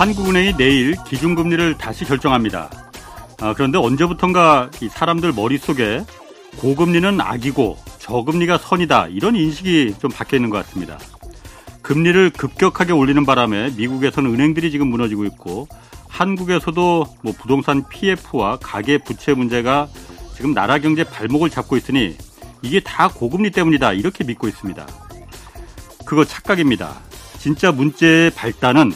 한국은행이 내일 기준금리를 다시 결정합니다. 아, 그런데 언제부턴가 이 사람들 머릿속에 고금리는 악이고 저금리가 선이다 이런 인식이 좀 바뀌어 있는 것 같습니다. 금리를 급격하게 올리는 바람에 미국에서는 은행들이 지금 무너지고 있고 한국에서도 뭐 부동산 PF와 가계 부채 문제가 지금 나라 경제 발목을 잡고 있으니 이게 다 고금리 때문이다 이렇게 믿고 있습니다. 그거 착각입니다. 진짜 문제의 발단은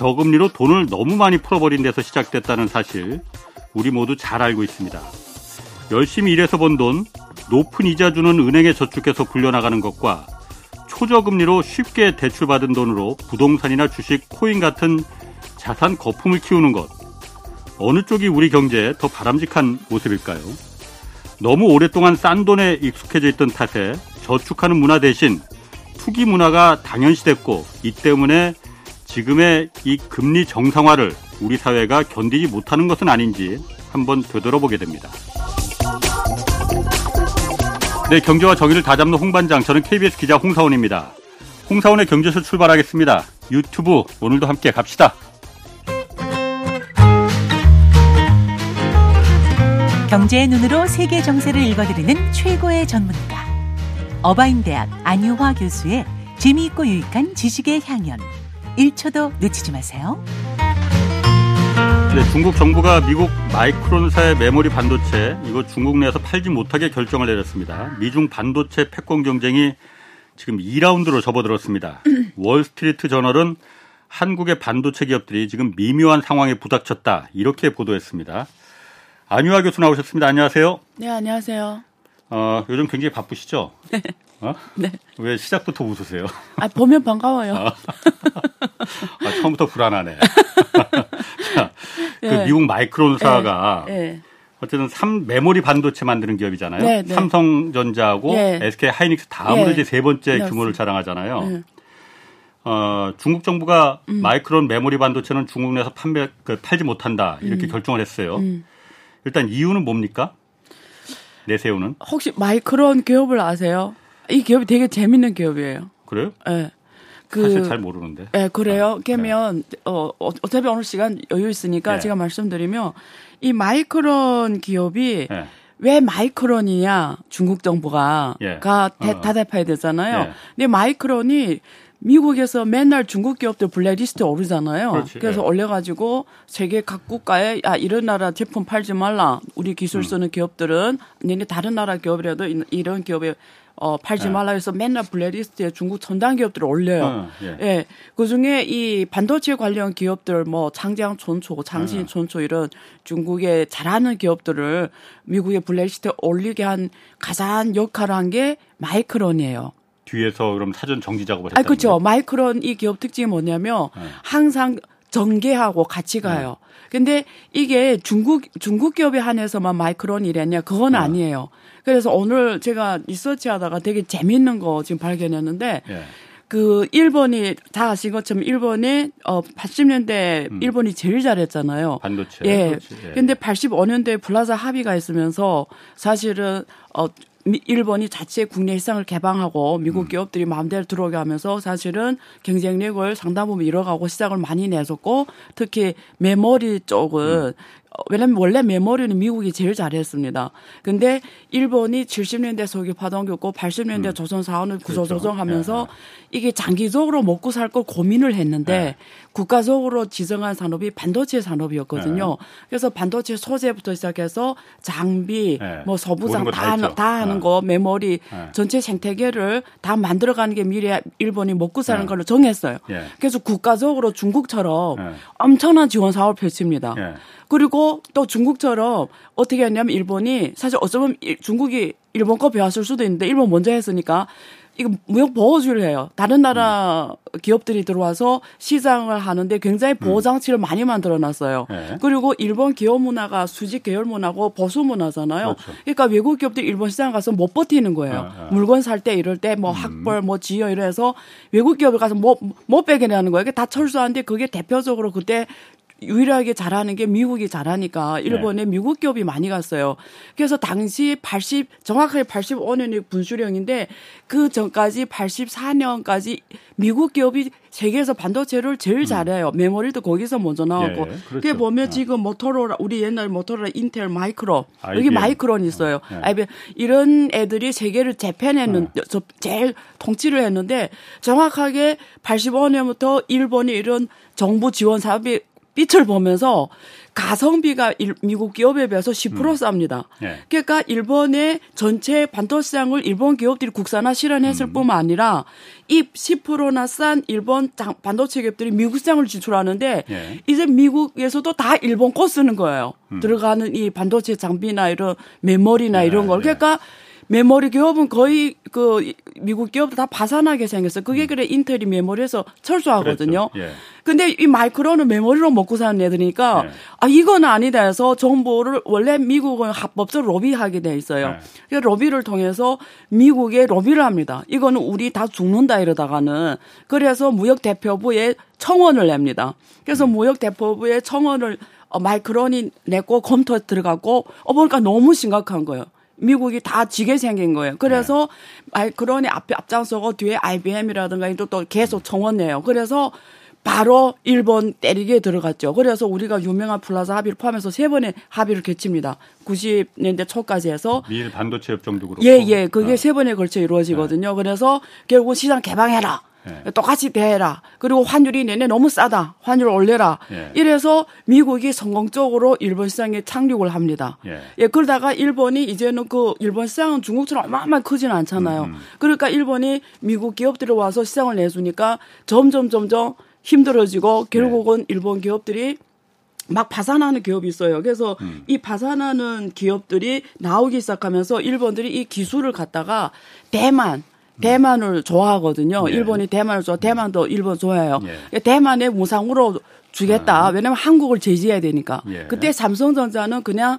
저금리로 돈을 너무 많이 풀어버린 데서 시작됐다는 사실 우리 모두 잘 알고 있습니다. 열심히 일해서 번 돈, 높은 이자 주는 은행에 저축해서 굴려나가는 것과 초저금리로 쉽게 대출받은 돈으로 부동산이나 주식, 코인 같은 자산 거품을 키우는 것. 어느 쪽이 우리 경제에 더 바람직한 모습일까요? 너무 오랫동안 싼 돈에 익숙해져 있던 탓에 저축하는 문화 대신 투기 문화가 당연시 됐고 이 때문에 지금의 이 금리 정상화를 우리 사회가 견디지 못하는 것은 아닌지 한번 되돌아보게 됩니다. 네, 경제와 정의를 다잡는 홍반장, 저는 KBS 기자 홍사원입니다. 홍사원의 경제쇼 출발하겠습니다. 유튜브 오늘도 함께 갑시다. 경제의 눈으로 세계 정세를 읽어드리는 최고의 전문가. 어바인 대학 안유화 교수의 재미있고 유익한 지식의 향연. 1초도 놓치지 마세요. 네, 중국 정부가 미국 마이크론사의 메모리 반도체 이거 중국 내에서 팔지 못하게 결정을 내렸습니다. 미중 반도체 패권 경쟁이 지금 2라운드로 접어들었습니다. 월스트리트 저널은 한국의 반도체 기업들이 지금 미묘한 상황에 부닥쳤다 이렇게 보도했습니다. 안유아 교수 나오셨습니다. 안녕하세요. 네, 안녕하세요. 어, 요즘 굉장히 바쁘시죠? 네. 어? 네. 왜 시작부터 웃으세요? 아, 보면 반가워요. 아, 아 처음부터 불안하네. 자, 그 네. 미국 마이크론사가 네. 네. 어쨌든 삼 메모리 반도체 만드는 기업이잖아요. 네, 네. 삼성전자하고 SK 하이닉스 다음으로 이제 세 번째 규모를 자랑하잖아요. 어, 중국 정부가 음. 마이크론 메모리 반도체는 중국 내에서 판매 그, 팔지 못한다 이렇게 음. 결정을 했어요. 음. 일단 이유는 뭡니까? 내세우는? 혹시 마이크론 기업을 아세요? 이 기업이 되게 재밌는 기업이에요. 그래요? 네. 그, 사실 잘 모르는데. 네, 그래요. 아, 그러면 네. 어 어차피 오늘 시간 여유 있으니까 네. 제가 말씀드리면 이 마이크론 기업이 네. 왜 마이크론이냐 중국 정부가 예. 가 대, 어. 다대파야 되잖아요. 예. 근데 마이크론이 미국에서 맨날 중국 기업들 블랙리스트에 오르잖아요. 그렇지, 그래서 예. 올려가지고 세계 각 국가에 야 이런 나라 제품 팔지 말라. 우리 기술 음. 쓰는 음. 기업들은 니네 다른 나라 기업이라도 이런 기업에 어, 팔지 네. 말라 해서 맨날 블랙리스트에 중국 첨단 기업들을 올려요. 어, 예. 예. 그 중에 이 반도체 관련 기업들 뭐 장장 촌초, 장신 촌초 이런 중국에 잘하는 기업들을 미국의 블랙리스트에 올리게 한 가장 역할을 한 게 마이크론이에요. 뒤에서 그럼 사전 정지 작업을 했다. 아, 그렇죠. 마이크론 이 기업 특징이 뭐냐면 네. 항상 전개하고 같이 가요. 네. 근데 이게 중국 중국 기업에 한해서만 마이크론이랬냐? 그건 네. 아니에요. 그래서 오늘 제가 리서치 하다가 되게 재밌는 거 지금 발견했는데 예. 그 일본이 다 아신 것처럼 일본이 어 80년대 음. 일본이 제일 잘했잖아요. 반도체. 예. 예. 근데 85년도에 플라자 합의가 있으면서 사실은 어 일본이 자체 국내 시장을 개방하고 미국 음. 기업들이 마음대로 들어오게 하면서 사실은 경쟁력을 상당 부분 잃어가고 시장을 많이 내줬고 특히 메모리 쪽은 음. 왜냐면 원래 메모리는 미국이 제일 잘했습니다. 근데 일본이 70년대 소기 파동 겪고 80년대 음. 조선 사원을 구조 그렇죠. 조정하면서 네. 이게 장기적으로 먹고 살 걸 고민을 했는데 네. 국가적으로 지정한 산업이 반도체 산업이었거든요. 네. 그래서 반도체 소재부터 시작해서 장비, 네. 뭐 서부장 다, 다, 하는, 다 하는 네. 거, 메모리 네. 전체 생태계를 다 만들어가는 게 미래 일본이 먹고 사는 걸로 정했어요. 예. 그래서 국가적으로 중국처럼 엄청난 지원 사업을 펼칩니다. 예. 그리고 또 중국처럼 어떻게 했냐면 일본이 사실 어쩌면 중국이 일본 거 배웠을 수도 있는데 일본 먼저 했으니까 이거 무역 보호주의를 해요. 다른 나라 음. 기업들이 들어와서 시장을 하는데 굉장히 보호 음. 장치를 음. 많이 만들어 놨어요. 네. 그리고 일본 기업 문화가 수직 계열 문화고 보수 문화잖아요. 그렇죠. 그러니까 외국 기업들이 일본 시장 가서 못 버티는 거예요. 네, 네. 물건 살 때 이럴 때뭐 음. 학벌 뭐 지여 이래서 외국 기업을 가서 못, 못 빼게 내는 거예요. 다 철수하는데 그게 대표적으로 그때 유일하게 잘하는 게 미국이 잘하니까 일본에 네. 미국 기업이 많이 갔어요. 그래서 당시 80 정확하게 85년이 분수령인데 그 전까지 84년까지 미국 기업이 세계에서 반도체를 제일 음. 잘해요. 음. 메모리도 거기서 먼저 나오고. 예, 그렇죠. 그게 보면 아. 지금 모토로라 우리 옛날 모토로라 인텔 마이크로 IBM. 여기 마이크론 있어요. 아. 네. IBM 이런 애들이 세계를 재편했는 아. 제일 통치를 했는데 정확하게 85년부터 일본이 이런 정부 지원 사업이 빛을 보면서 가성비가 일, 미국 기업에 비해서 10% 음. 쌉니다. 네. 그러니까 일본의 전체 반도체 시장을 일본 기업들이 국산화 실현했을 음. 뿐만 아니라 이 10%나 싼 일본 반도체 기업들이 미국 시장을 진출하는데 네. 이제 미국에서도 다 일본 거 쓰는 거예요. 음. 들어가는 이 반도체 장비나 이런 메모리나 네. 이런 걸. 그러니까 메모리 기업은 거의 그 미국 기업도 다 파산하게 생겼어요. 그게 음. 그래 인텔이 메모리에서 철수하거든요. 그렇죠. 예. 근데 이 마이크로는 메모리로 먹고 사는 애들이니까 예. 아 이건 아니다 해서 정보를 원래 미국은 합법적 로비하게 돼 있어요. 예. 로비를 통해서 미국에 로비를 합니다. 이거는 우리 다 죽는다 이러다가는 그래서 무역 대표부에 청원을 냅니다. 그래서 음. 무역 대표부에 청원을 어, 마이크론이 냈고 검토 들어갔고 어 보니까 너무 심각한 거예요. 미국이 다 지게 생긴 거예요. 그래서 네. 그러니 앞에 앞장서고 뒤에 IBM이라든가 또 계속 청원해요. 그래서 바로 일본 때리게 들어갔죠. 그래서 우리가 유명한 플라자 합의를 포함해서 세 번의 합의를 거칩니다. 90년대 초까지 해서 미일 반도체 협정도 그렇고 예, 예. 그게 어. 세 번에 걸쳐 이루어지거든요. 네. 그래서 결국 시장 개방해라. 네. 똑같이 대해라. 그리고 환율이 니네 너무 싸다. 환율 올려라. 예. 이래서 미국이 성공적으로 일본 시장에 착륙을 합니다. 예. 예. 그러다가 일본이 이제는 그 일본 시장은 중국처럼 어마어마하게 크지는 않잖아요. 음. 그러니까 일본이 미국 기업들이 와서 시장을 내주니까 점점 점점 힘들어지고 결국은 네. 일본 기업들이 막 파산하는 기업이 있어요. 그래서 음. 이 파산하는 기업들이 나오기 시작하면서 일본들이 이 기술을 갖다가 대만, 대만을 좋아하거든요. 네. 일본이 대만을 좋아, 대만도 일본 좋아해요. 네. 대만에 무상으로 주겠다. 아. 왜냐면 한국을 제지해야 되니까. 예. 그때 삼성전자는 그냥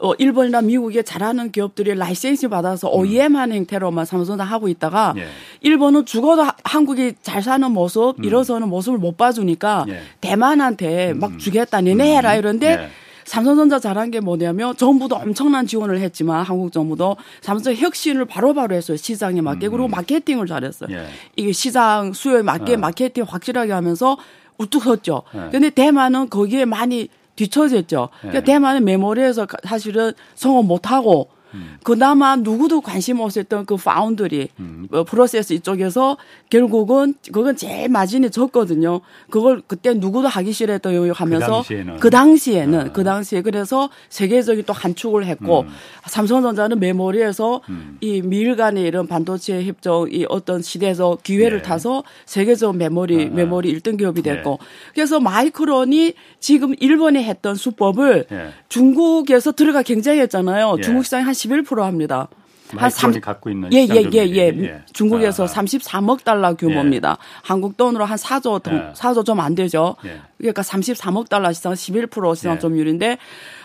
어, 일본이나 미국에 잘하는 기업들이 라이센스 받아서 음. OEM 하는 형태로만 삼성전자 하고 있다가 예. 일본은 죽어도 하, 한국이 잘 사는 모습, 음. 일어서는 모습을 못 봐주니까 예. 대만한테 막 음. 주겠다, 니네 해라 음. 이런데 예. 삼성전자 잘한 게 뭐냐면 정부도 엄청난 지원을 했지만 한국 정부도 삼성 혁신을 바로바로 바로 했어요 시장에 맞게 그리고 음. 마케팅을 잘했어요. 예. 이게 시장 수요에 맞게 예. 마케팅 확실하게 하면서 우뚝 섰죠. 예. 근데 대만은 거기에 많이 뒤처졌죠. 그러니까 예. 대만은 메모리에서 사실은 성공 못하고 음. 그나마 누구도 관심 없었던 그 파운드리 음. 어, 프로세스 이쪽에서 결국은 그건 제일 마진이 적거든요. 그걸 그때 누구도 하기 싫어했던 영역 하면서 그 당시에는 그 당시에는, 아. 그 당시에 그래서 세계적인 또 한축을 했고 음. 삼성전자는 메모리에서 음. 이 미일 간의 이런 반도체 협정 이 어떤 시대에서 기회를 네. 타서 세계적 메모리 아. 메모리 1등 기업이 됐고 네. 그래서 마이크론이 지금 일본에 했던 수법을 네. 중국에서 들어가 경쟁했잖아요. 예. 중국 시장이 한11% 합니다. 한 3, 갖고 있는 예, 예, 예, 예, 예. 중국에서 아. 33억 달러 규모입니다. 예. 한국 돈으로 한 4조 돈, 예. 4조 좀 안 되죠. 예. 그러니까 33억 달러 시장 11% 시장 예. 점유율인데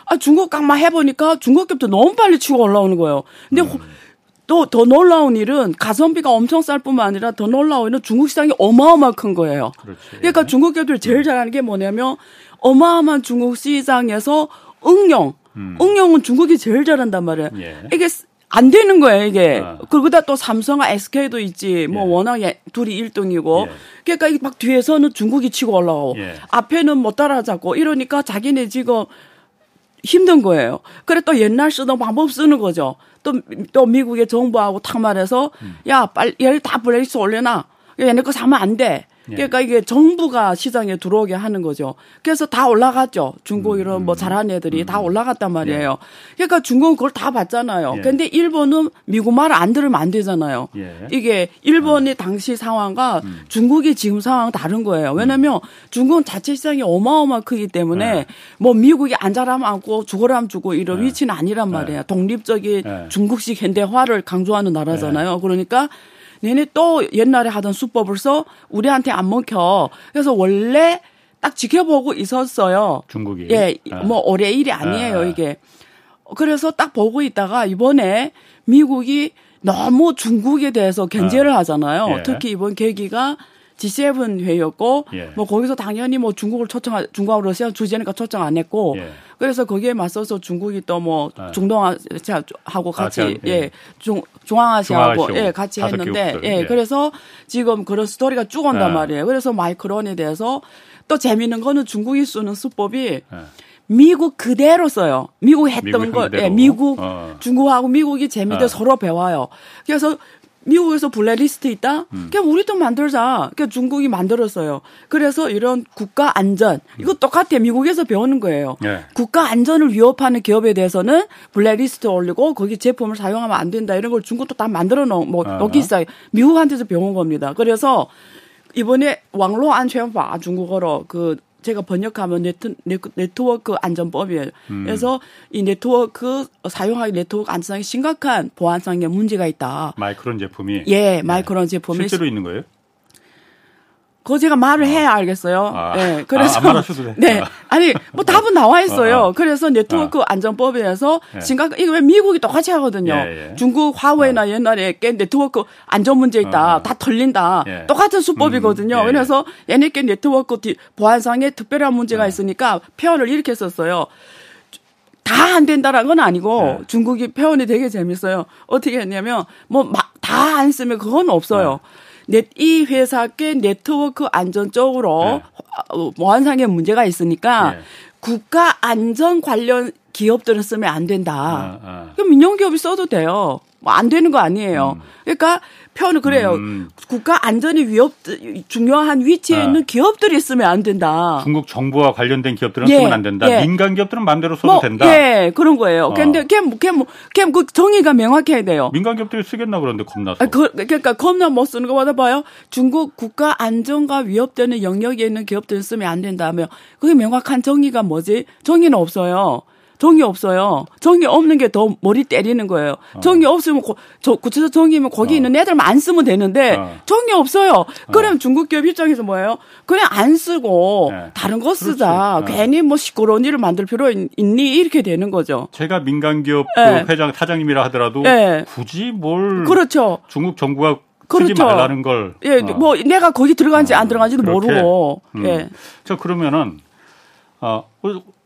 아, 중국 강만 해보니까 중국 값도 너무 빨리 치고 올라오는 거예요. 근데 음. 또더 놀라운 일은 가성비가 엄청 쌀 뿐만 아니라 더 놀라운 일은 중국 시장이 어마어마한 큰 거예요. 그렇지. 그러니까 중국 기업들이 제일 잘하는 게 뭐냐면 어마어마한 중국 시장에서 응용, 음. 응용은 중국이 제일 잘한단 말이에요. 예. 이게 안 되는 거예요, 이게. 아. 그러다 또 삼성과 SK도 있지. 뭐 예. 워낙 에 둘이 1등이고. 예. 그러니까 막 뒤에서는 중국이 치고 올라오고 예. 앞에는 못 따라잡고 이러니까 자기네 지금 힘든 거예요. 그래 또 옛날 쓰던 방법 쓰는 거죠. 또, 또 미국의 정부하고 탁 말해서 음. 야, 빨리 열다 블레이스 올려놔. 얘네 거 사면 안 돼. 예. 그러니까 이게 정부가 시장에 들어오게 하는 거죠. 그래서 다 올라갔죠. 중국 음, 이런 뭐 음, 잘하는 애들이 음. 다 올라갔단 말이에요. 예. 그러니까 중국은 그걸 다 봤잖아요. 예. 근데 일본은 미국 말을 안 들으면 안 되잖아요. 예. 이게 일본의 당시 상황과 음. 중국이 지금 상황 다른 거예요. 왜냐면 음. 중국은 자체 시장이 어마어마 크기 때문에 예. 뭐 미국이 안 잘하면 안고 죽어라면 주고 이런 예. 위치는 아니란 말이에요. 독립적인 중국식 현대화를 강조하는 나라잖아요. 그러니까 얘네 또 옛날에 하던 수법을 써 우리한테 안 먹혀. 그래서 원래 딱 지켜보고 있었어요. 중국이. 예, 아. 뭐 올해 일이 아니에요, 아. 이게. 그래서 딱 보고 있다가 이번에 미국이 너무 중국에 대해서 견제를 아. 하잖아요. 예. 특히 이번 계기가 G7 회의였고 예. 뭐 거기서 당연히 뭐 중국을 초청 중국하고 러시아 주재니까 초청 안 했고 예. 그래서 거기에 맞서서 중국이 또뭐 아. 중동아시아하고 같이 아시안, 예. 예. 중 중앙아시아하고 중앙아시아 예 같이 했는데 예. 예. 그래서 지금 그런 스토리가 쭉 온단 아. 말이에요. 그래서 마이크론에 대해서 또 재미있는 거는 중국이 쓰는 수법이 예. 미국 그대로 써요. 미국 했던 미국 거, 그대로. 예, 미국, 어. 중국하고 미국이 재미들 어. 서로 배워요. 그래서 미국에서 블랙리스트 있다? 음. 그냥 우리도 만들자. 그냥 중국이 만들었어요. 그래서 이런 국가 안전, 이거 똑같아. 미국에서 배우는 거예요. 예. 국가 안전을 위협하는 기업에 대해서는 블랙리스트 올리고 거기 제품을 사용하면 안 된다. 이런 걸 중국도 다 만들어 놓, 뭐, 어. 놓기 시작해. 미국한테서 배운 겁니다. 그래서 이번에 网络安全法 중국어로 그 제가 번역하면 네트, 네트- 네트워크 안전법이에요. 음. 그래서 이 네트워크 사용하기 네트워크 안전상에 심각한 보안상의 문제가 있다. 마이크론 제품이 예, 마이크론 제품이 실제로 있는 거예요? 그거 제가 말을 해야 알겠어요. 아. 예. 그래서 아, 돼. 네. 아. 아니, 뭐 답은 나와 있어요. 어, 어. 그래서 네트워크 안전법에서 예. 심각 이거 왜 미국이 똑같이 하거든요. 예, 예. 중국 화웨이나 옛날에 께 네트워크 안전 문제 있다. 다 털린다. 예. 똑같은 수법이거든요. 음, 예, 예. 그래서 얘네께 네트워크 디- 보안상에 특별한 문제가 있으니까 표현을 이렇게 썼어요. 다안 된다라는 건 아니고 네. 중국이 표현이 되게 재밌어요. 어떻게 했냐면 뭐 다 안 쓰면 그건 없어요. 네, 이 회사께 네트워크 안전 쪽으로 네. 어, 보안상의 문제가 있으니까 네. 국가 안전 관련 기업들은 쓰면 안 된다. 아, 아. 그럼 민영기업이 써도 돼요. 뭐 안 되는 거 아니에요. 그러니까 표현을 그래요. 음. 국가 안전이 위협 중요한 위치에 아. 있는 기업들이 쓰면 안 된다. 중국 정부와 관련된 기업들은 예, 쓰면 안 된다. 예. 민간 기업들은 마음대로 써도 뭐, 된다. 예, 그런 거예요. 어. 근데 걔, 뭐- 걔, 뭐, 걔그 정의가 명확해야 돼요. 민간 기업들이 쓰겠나 그런데 겁나서. 아, 그, 그러니까 겁나 못 쓰는 거 받아봐요. 중국 국가 안전과 위협되는 영역에 있는 기업들은 쓰면 안 된다며. 그게 명확한 정의가 뭐지? 정의는 없어요. 정의 없어요. 정의 없는 게 더 머리 때리는 거예요. 정의 없으면 고, 저, 구체적 정의면 거기 있는 애들만 안 쓰면 되는데 어. 정의 없어요. 그럼 중국 기업 입장에서 뭐예요? 그냥 안 쓰고 네. 다른 거 쓰자. 어. 괜히 뭐 시끄러운 일을 만들 필요 있- 있니? 이렇게 되는 거죠. 제가 민간 기업 예. 그 회장 사장님이라 하더라도 예. 굳이 뭘 그렇죠. 중국 정부가 그렇죠. 말라는 걸. 예, 어. 뭐 내가 거기 들어간지 어, 안 들어간지도 그렇게? 모르고. 음. 예. 저 그러면은 어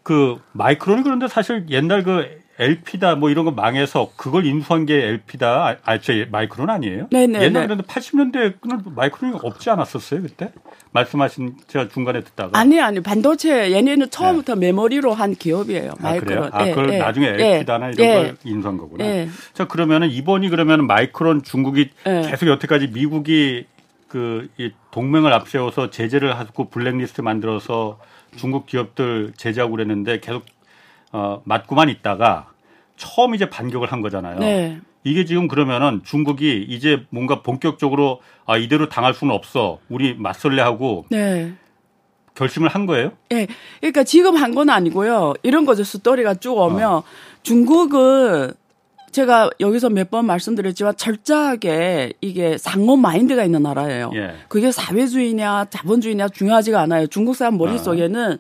그 마이크론이 그런데 사실 옛날 그 LP다 뭐 이런 거 망해서 그걸 인수한 게 LP다. 아, 아, 저 마이크론 아니에요? 네네, 옛날 네. 그런데 80년대에는 마이크론이 없지 않았었어요 그때? 말씀하신 제가 중간에 듣다가. 아니 아니 반도체 얘네는 처음부터 메모리로 한 기업이에요. 네. 아, 그래요? 마이크론. 아, 예, 그걸 예, 나중에 예, LP다나 이런 예. 걸 인수한 거구나. 예. 자, 그러면은 이번이 그러면 마이크론 중국이 예. 계속 여태까지 미국이 그 이 동맹을 앞세워서 제재를 하고 블랙리스트 만들어서 중국 기업들 제재하고 그랬는데 계속 어 맞고만 있다가 처음 이제 반격을 한 거잖아요. 네. 이게 지금 그러면은 중국이 이제 뭔가 본격적으로 아 이대로 당할 수는 없어. 우리 맞설래 하고 네. 결심을 한 거예요? 예. 그러니까 지금 한 건 아니고요. 이런 거죠. 스토리가 쭉 오면 어. 중국은 제가 여기서 몇 번 말씀드렸지만 철저하게 이게 상업 마인드가 있는 나라예요. 예. 그게 사회주의냐 자본주의냐 중요하지가 않아요. 중국 사람 머릿속에는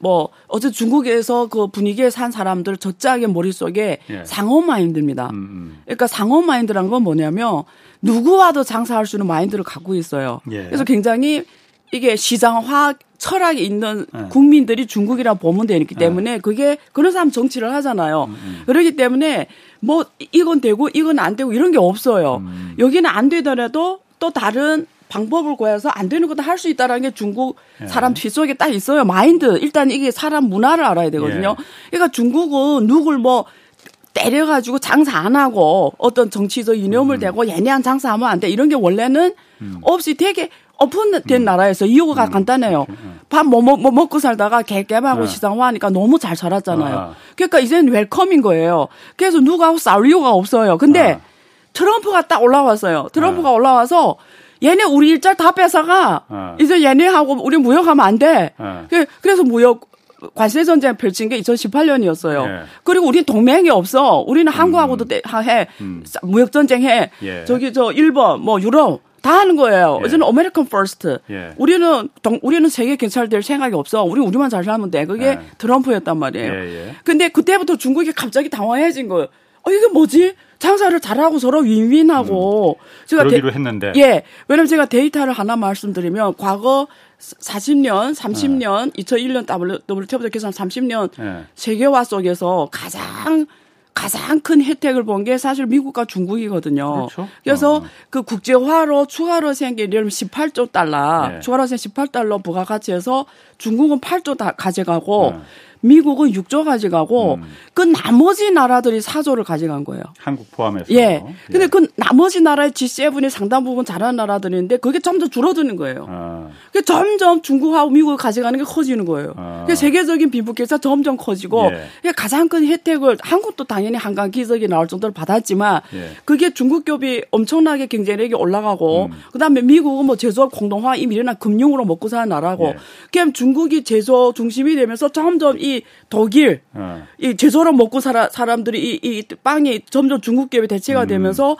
뭐 어제 중국에서 그 분위기에 산 사람들 저짝의 머릿속에 예. 상업 마인드입니다. 음, 음. 그러니까 상업 마인드란 건 뭐냐면 누구와도 장사할 수 있는 마인드를 갖고 있어요. 예. 그래서 굉장히 이게 시장화 철학이 있는 예. 국민들이 중국이라 보면 되기 때문에 그게 그런 사람 정치를 하잖아요. 음, 그렇기 때문에 뭐 이건 되고 이건 안 되고 이런 게 없어요. 음. 여기는 안 되더라도 또 다른 방법을 구해서 안 되는 것도 할 수 있다라는 게 중국 예. 사람 뒷속에 딱 있어요. 마인드. 일단 이게 사람 문화를 알아야 되거든요. 예. 그러니까 중국은 누굴 뭐 때려가지고 장사 안 하고 어떤 정치적 이념을 대고 얘네한 장사하면 안 돼. 이런 게 원래는 없이 되게 오픈된 나라에서 이유가 간단해요. 밥뭐 뭐, 뭐 먹고 살다가 개개하고 네. 시장화하니까 너무 잘 살았잖아요. 아. 그러니까 이제는 웰컴인 거예요. 그래서 누구하고 싸울 이유가 없어요. 근데 아. 트럼프가 딱 올라왔어요. 트럼프가 올라와서 얘네 우리 일자리 다 뺏어가. 아. 이제 얘네하고 우리 무역하면 안 돼. 아. 그- 그래서 무역 관세 전쟁 펼친 게 2018년이었어요. 예. 그리고 우리는 동맹이 없어. 우리는 한국하고도 대- 하- 해. 싸- 무역 전쟁 해. 음. 예. 저기 저 일본 뭐 유럽 다 하는 거예요. 예. 이제는 American first. 예. 우리는 동- 우리는 세계 경찰 할 생각이 없어. 우리 우리만 잘 살면 돼. 그게 예. 트럼프였단 말이에요. 예, 예. 근데 그때부터 중국이 갑자기 당황해진 거예요. 어 이게 뭐지? 장사를 잘하고 서로 윈윈하고 음. 제가 그러기로 데, 했는데 예 왜냐면 제가 데이터를 하나 말씀드리면 과거 40년, 30년, 네. 2001년 WTO 계산 30년 네. 세계화 속에서 가장 가장 큰 혜택을 본 게 사실 미국과 중국이거든요. 그렇죠. 그래서 어. 그 국제화로 추가로 생긴 예를 들면 18조 달러, 네. 추가로 생긴 18달러 부가가치에서 중국은 8조 다 가져가고 네. 미국은 6조 가져가고 음. 그 나머지 나라들이 4조를 가져간 거예요. 한국 포함해서. 예. 근데 예. 그 나머지 나라의 G7이 상당 부분 잘하는 나라들인데 그게 점점 줄어드는 거예요. 아. 점점 중국하고 미국을 가져가는 게 커지는 거예요. 아. 세계적인 빈부격차 점점 커지고 예. 가장 큰 혜택을 한국도 당연히 한강 기적이 나올 정도로 받았지만 예. 그게 중국 기업이 엄청나게 경쟁력이 올라가고 음. 그다음에 미국은 뭐 제조업 공동화 이미 일어난 금융으로 먹고 사는 나라고 예. 그냥 중국이 제조 중심이 되면서 점점 이 독일 어. 이 제조업 먹고 살아 사람들이 이, 이 빵이 점점 중국 기업이 대체가 음, 되면서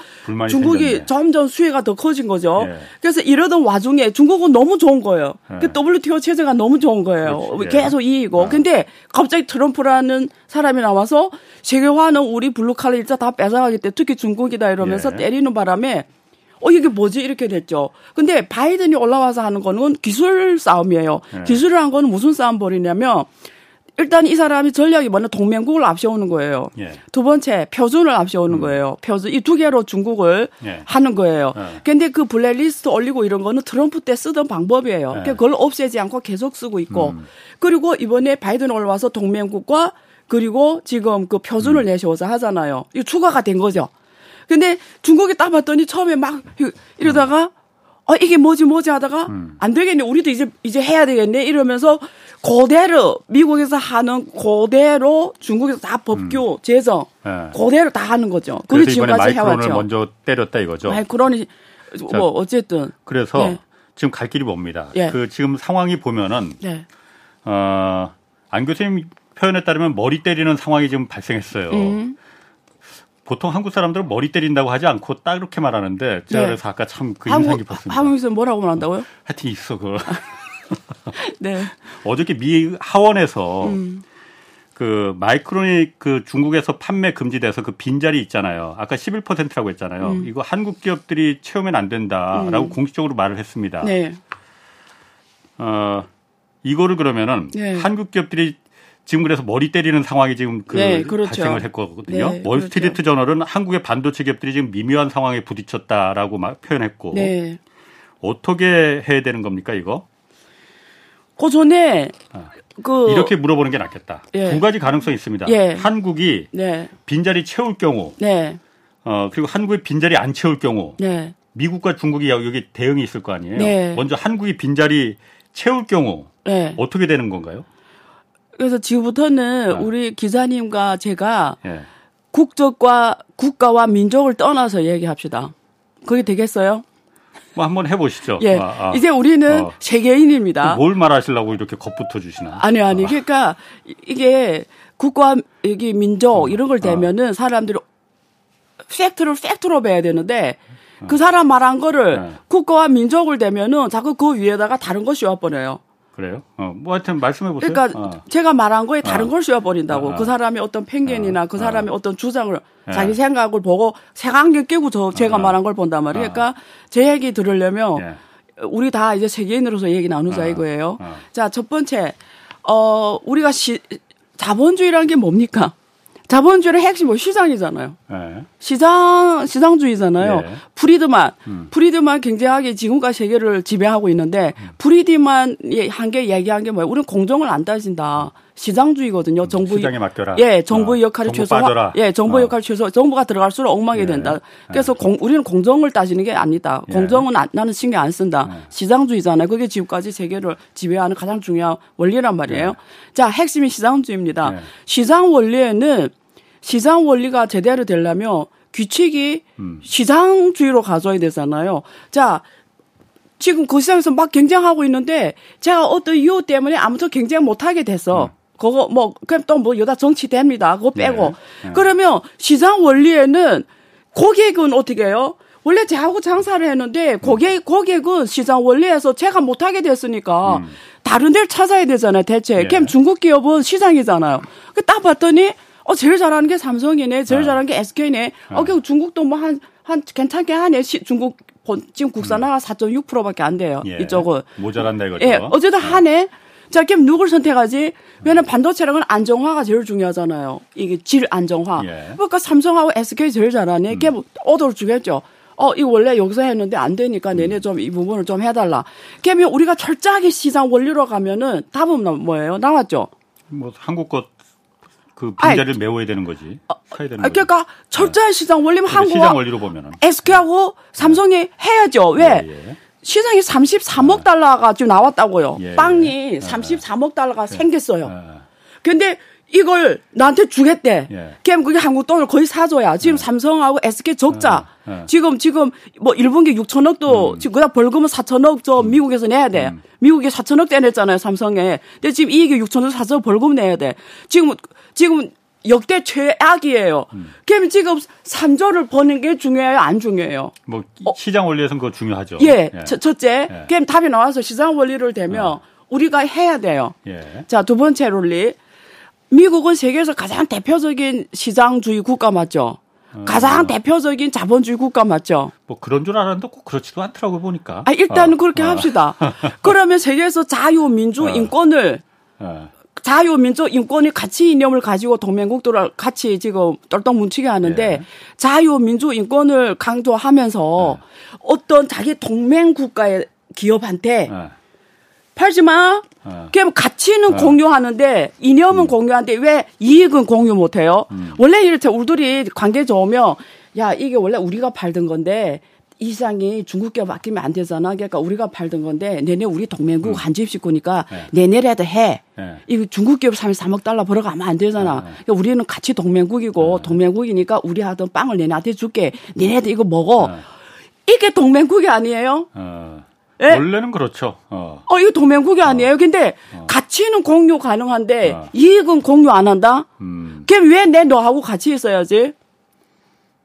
중국이 생겼네. 점점 수혜가 더 커진 거죠. 예. 그래서 이러던 와중에 중국은 너무 좋은 거예요. 예. 그 WTO 체제가 너무 좋은 거예요. 그렇지, 예. 계속 이익이고. 어. 근데 갑자기 트럼프라는 사람이 나와서 세계화는 우리 블루칼라 일자 다 뺏어가기 때문에 특히 중국이다 이러면서 예. 때리는 바람에 어, 이게 뭐지? 이렇게 됐죠. 근데 바이든이 올라와서 하는 거는 기술 싸움이에요. 네. 기술을 한 거는 무슨 싸움 벌이냐면 일단 이 사람이 전략이 뭐냐 동맹국을 앞세우는 거예요. 예. 두 번째 표준을 앞세우는 음. 거예요. 표준 이 두 개로 중국을 예. 하는 거예요. 예. 근데 그 블랙리스트 올리고 이런 거는 트럼프 때 쓰던 방법이에요. 예. 그러니까 그걸 없애지 않고 계속 쓰고 있고 음. 그리고 이번에 바이든 올라와서 동맹국과 그리고 지금 그 표준을 음. 내세워서 하잖아요. 이 추가가 된 거죠. 근데 중국이 딱 봤더니 처음에 막 이러다가 어 이게 뭐지 뭐지 하다가 음. 안 되겠네 우리도 이제 이제 해야 되겠네 이러면서 그대로 미국에서 하는 그대로 중국에서 다 법규 음. 제정 네. 그대로 다 하는 거죠. 그게 지금까지 해왔죠. 먼저 때렸다 이거죠. 마이크론이 뭐 어쨌든 그래서 네. 지금 갈 길이 멉니다. 네. 그 지금 상황이 보면은 네. 어안 교수님 표현에 따르면 머리 때리는 상황이 지금 발생했어요. 음. 보통 한국 사람들은 머리 때린다고 하지 않고 딱 이렇게 말하는데 제가 네. 그래서 아까 참 그 인상 깊었습니다. 한국에서 뭐라고 말한다고요? 하여튼 있어 그거. 네. 어저께 미 하원에서 음. 그 마이크론이 그 중국에서 판매 금지돼서 그 빈자리 있잖아요. 아까 11%라고 했잖아요. 음. 이거 한국 기업들이 채우면 안 된다라고 음. 공식적으로 말을 했습니다. 네. 어 이거를 그러면은 네. 한국 기업들이 지금 그래서 머리 때리는 상황이 지금 그 네, 그렇죠. 발생을 했거든요. 네, 월스트리트 그렇죠. 저널은 한국의 반도체 기업들이 지금 미묘한 상황에 부딪혔다라고 막 표현했고 네. 어떻게 해야 되는 겁니까 이거? 그 전에 아, 그 이렇게 물어보는 게 낫겠다. 예. 두 가지 가능성이 있습니다. 예. 한국이 네. 빈자리 채울 경우, 네. 어 그리고 한국이 빈자리 안 채울 경우, 네. 미국과 중국이 여기 대응이 있을 거 아니에요. 네. 먼저 한국이 빈자리 채울 경우 네. 어떻게 되는 건가요? 그래서 지금부터는 어. 우리 기사님과 제가 예. 국적과 국가와 민족을 떠나서 얘기합시다. 그게 되겠어요? 뭐 한번 해보시죠. 예. 아, 아. 이제 우리는 어. 세계인입니다. 뭘 말하시려고 이렇게 겁붙어 주시나? 아니 아니. 아. 그러니까 이게 국가 여기 민족 음. 이런 걸 어. 대면은 사람들이 팩트를 팩트로 배야 되는데 그 사람 말한 거를 네. 국가와 민족을 대면은 자꾸 그 위에다가 다른 것이 와버려요. 그래요? 어, 뭐 하여튼 말씀해 보세요. 그러니까 어. 제가 말한 거에 다른 어. 걸 씌워버린다고. 어. 그 사람이 어떤 편견이나 어. 그 사람이 어. 떤 주장을 예. 자기 생각을 보고 색안경 끼고 저 제가 말한 걸 본단 말이에요. 그러니까 제 얘기 들으려면 예. 우리 다 이제 세계인으로서 얘기 나누자 이거예요. 자, 첫 번째, 어, 우리가 시, 자본주의라는 게 뭡니까? 자본주의의 핵심 뭐 시장이잖아요. 네. 시장 시장주의잖아요. 네. 프리드만 음. 프리드만 굉장하게 지금까지 세계를 지배하고 있는데 음. 프리드만 한게 얘기한 게 뭐예요? 우리는 공정을 안 따진다. 시장주의거든요. 음, 정부 시장에 맡겨라. 예, 정부의 어. 역할을 최소화. 예, 정부의 어. 역할을 최소. 정부가 들어갈수록 엉망이 네. 된다. 그래서 네. 공, 우리는 공정을 따지는 게 아니다. 예. 공정은 안, 나는 신경 안 쓴다. 네. 시장주의잖아요. 그게 지금까지 세계를 지배하는 가장 중요한 원리란 말이에요. 네. 자, 핵심이 시장주의입니다. 네. 시장 원리에는 시장 원리가 제대로 되려면 규칙이 음. 시장주의로 가져야 되잖아요. 자, 지금 그 시장에서 막 경쟁하고 있는데 제가 어떤 이유 때문에 아무튼 경쟁 못하게 됐어. 음. 그거 뭐 그럼 또 뭐 여다 정치됩니다. 그거 네. 빼고 네. 그러면 시장 원리에는 고객은 어떻게 해요? 원래 제하고 장사를 했는데 고객 고객은 시장 원리에서 제가 못하게 됐으니까 음. 다른 데를 찾아야 되잖아요. 대체. 예. 그럼 중국 기업은 시장이잖아요. 그딱 봤더니 어 제일 잘하는 게 삼성이네, 제일 어. 잘하는 게 SK네. 어, 그 중국도 뭐 한 한 괜찮게 하네. 시, 중국 본- 지금 국산화가 4.6%밖에 안 돼요. 예. 이쪽은. 모자란다 이거죠. 예, 어쨌든 하네. 자, 그럼 누굴 선택하지? 왜냐면 반도체랑은 안정화가 제일 중요하잖아요. 이게 질 안정화. 예. 그러니까 삼성하고 SK 제일 잘하네. 걔 오더를 주겠죠. 어, 이거 원래 여기서 했는데 안 되니까 내내 좀 이 부분을 좀 해달라. 그러면 우리가 철저하게 시장 원리로 가면은 답은 뭐예요? 나왔죠? 뭐 한국 것그 빈자리를 메워야 되는 거지. 사야 되는 아, 거지. 그러니까 철저한 시장 원리면 근데 시장 한국과 원리로 보면은 SK하고 삼성이 해야죠. 왜? 예, 예. 시장이 33억 달러가 지금 나왔다고요. 예, 빵이 예. 33억 달러가 생겼어요. 예. 근데 이걸 나한테 주겠대. 예. 그게 한국 돈을 거의 사줘야. 지금 삼성하고 SK 적자. 예, 예. 지금 지금 뭐 1분기 6천억도 지금 그다 벌금은 4천억 저 미국에서 내야 돼. 미국에 4천억 대 냈잖아요 삼성에. 근데 지금 이익이 6천억 4천억 벌금 내야 돼. 지금 지금 역대 최악이에요. 그럼 지금 3조를 버는 게 중요해요, 안 중요해요? 뭐 시장 원리에서는 그거 중요하죠. 예, 첫- 첫째. 예. 그럼 답이 나와서 시장 원리를 대면 우리가 해야 돼요. 예. 자, 두 번째 논리. 미국은 세계에서 가장 대표적인 시장주의 국가 맞죠? 어. 가장 대표적인 자본주의 국가 맞죠? 뭐 그런 줄 알았는데 꼭 그렇지도 않더라고 보니까. 아, 일단은 어, 그렇게 어, 합시다. 그러면 세계에서 자유 민주 어. 인권을 어. 자유민주 인권의 가치 이념을 가지고 동맹국들을 같이 지금 똘똘 뭉치게 하는데 예. 자유민주 인권을 강조하면서 네. 어떤 자기 동맹 국가의 기업한테 어. 팔지 마. 어. 그럼 가치는 어. 공유하는데 이념은 공유하는데 왜 이익은 공유 못 해요? 음. 원래 이렇게 우리들이 관계 좋으면 야, 이게 원래 우리가 팔던 건데 이 시장이 중국 기업 맡기면 안 되잖아. 그러니까 우리가 팔던 건데 내내 우리 동맹국 한 집식구니까 네. 내내라도 해. 네. 이거 중국 기업 33억 달러 벌어가면 안 되잖아. 그러니까 우리는 같이 동맹국이고 동맹국이니까 우리 하던 빵을 내내한테 줄게. 내내도 이거 먹어. 네. 이게 동맹국이 아니에요? 어. 예? 원래는 그렇죠. 어. 어, 이거 동맹국이 아니에요. 근데 가치는 공유 가능한데 어. 이익은 공유 안 한다? 음, 그럼 왜 내 너하고 같이 있어야지?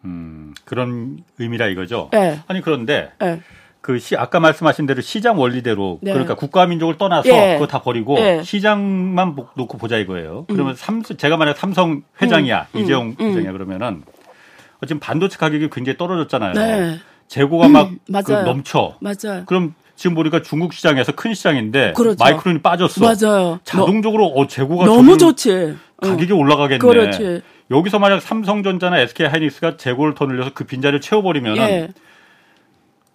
음, 그런 의미라 이거죠. 예. 아니 그런데 예. 그 시, 아까 말씀하신 대로 시장 원리대로 네. 그러니까 국가 민족을 떠나서 예. 그거 다 버리고 예. 시장만 보- 놓고 보자 이거예요. 그러면 삼 제가 만약 삼성 회장이야 음, 이재용 음. 회장이야 그러면은 어, 지금 반도체 가격이 굉장히 떨어졌잖아요. 네. 재고가 막그 맞아요. 넘쳐. 맞아요. 그럼 지금 보니까 중국 시장에서 큰 시장인데 그렇죠. 마이크론이 빠졌어. 맞아요. 자동적으로 어 재고가 너무 좋지. 응. 가격이 올라가겠네. 그렇지. 여기서 만약 삼성전자나 SK 하이닉스가 재고를 더 늘려서 그 빈자리를 채워버리면은 예.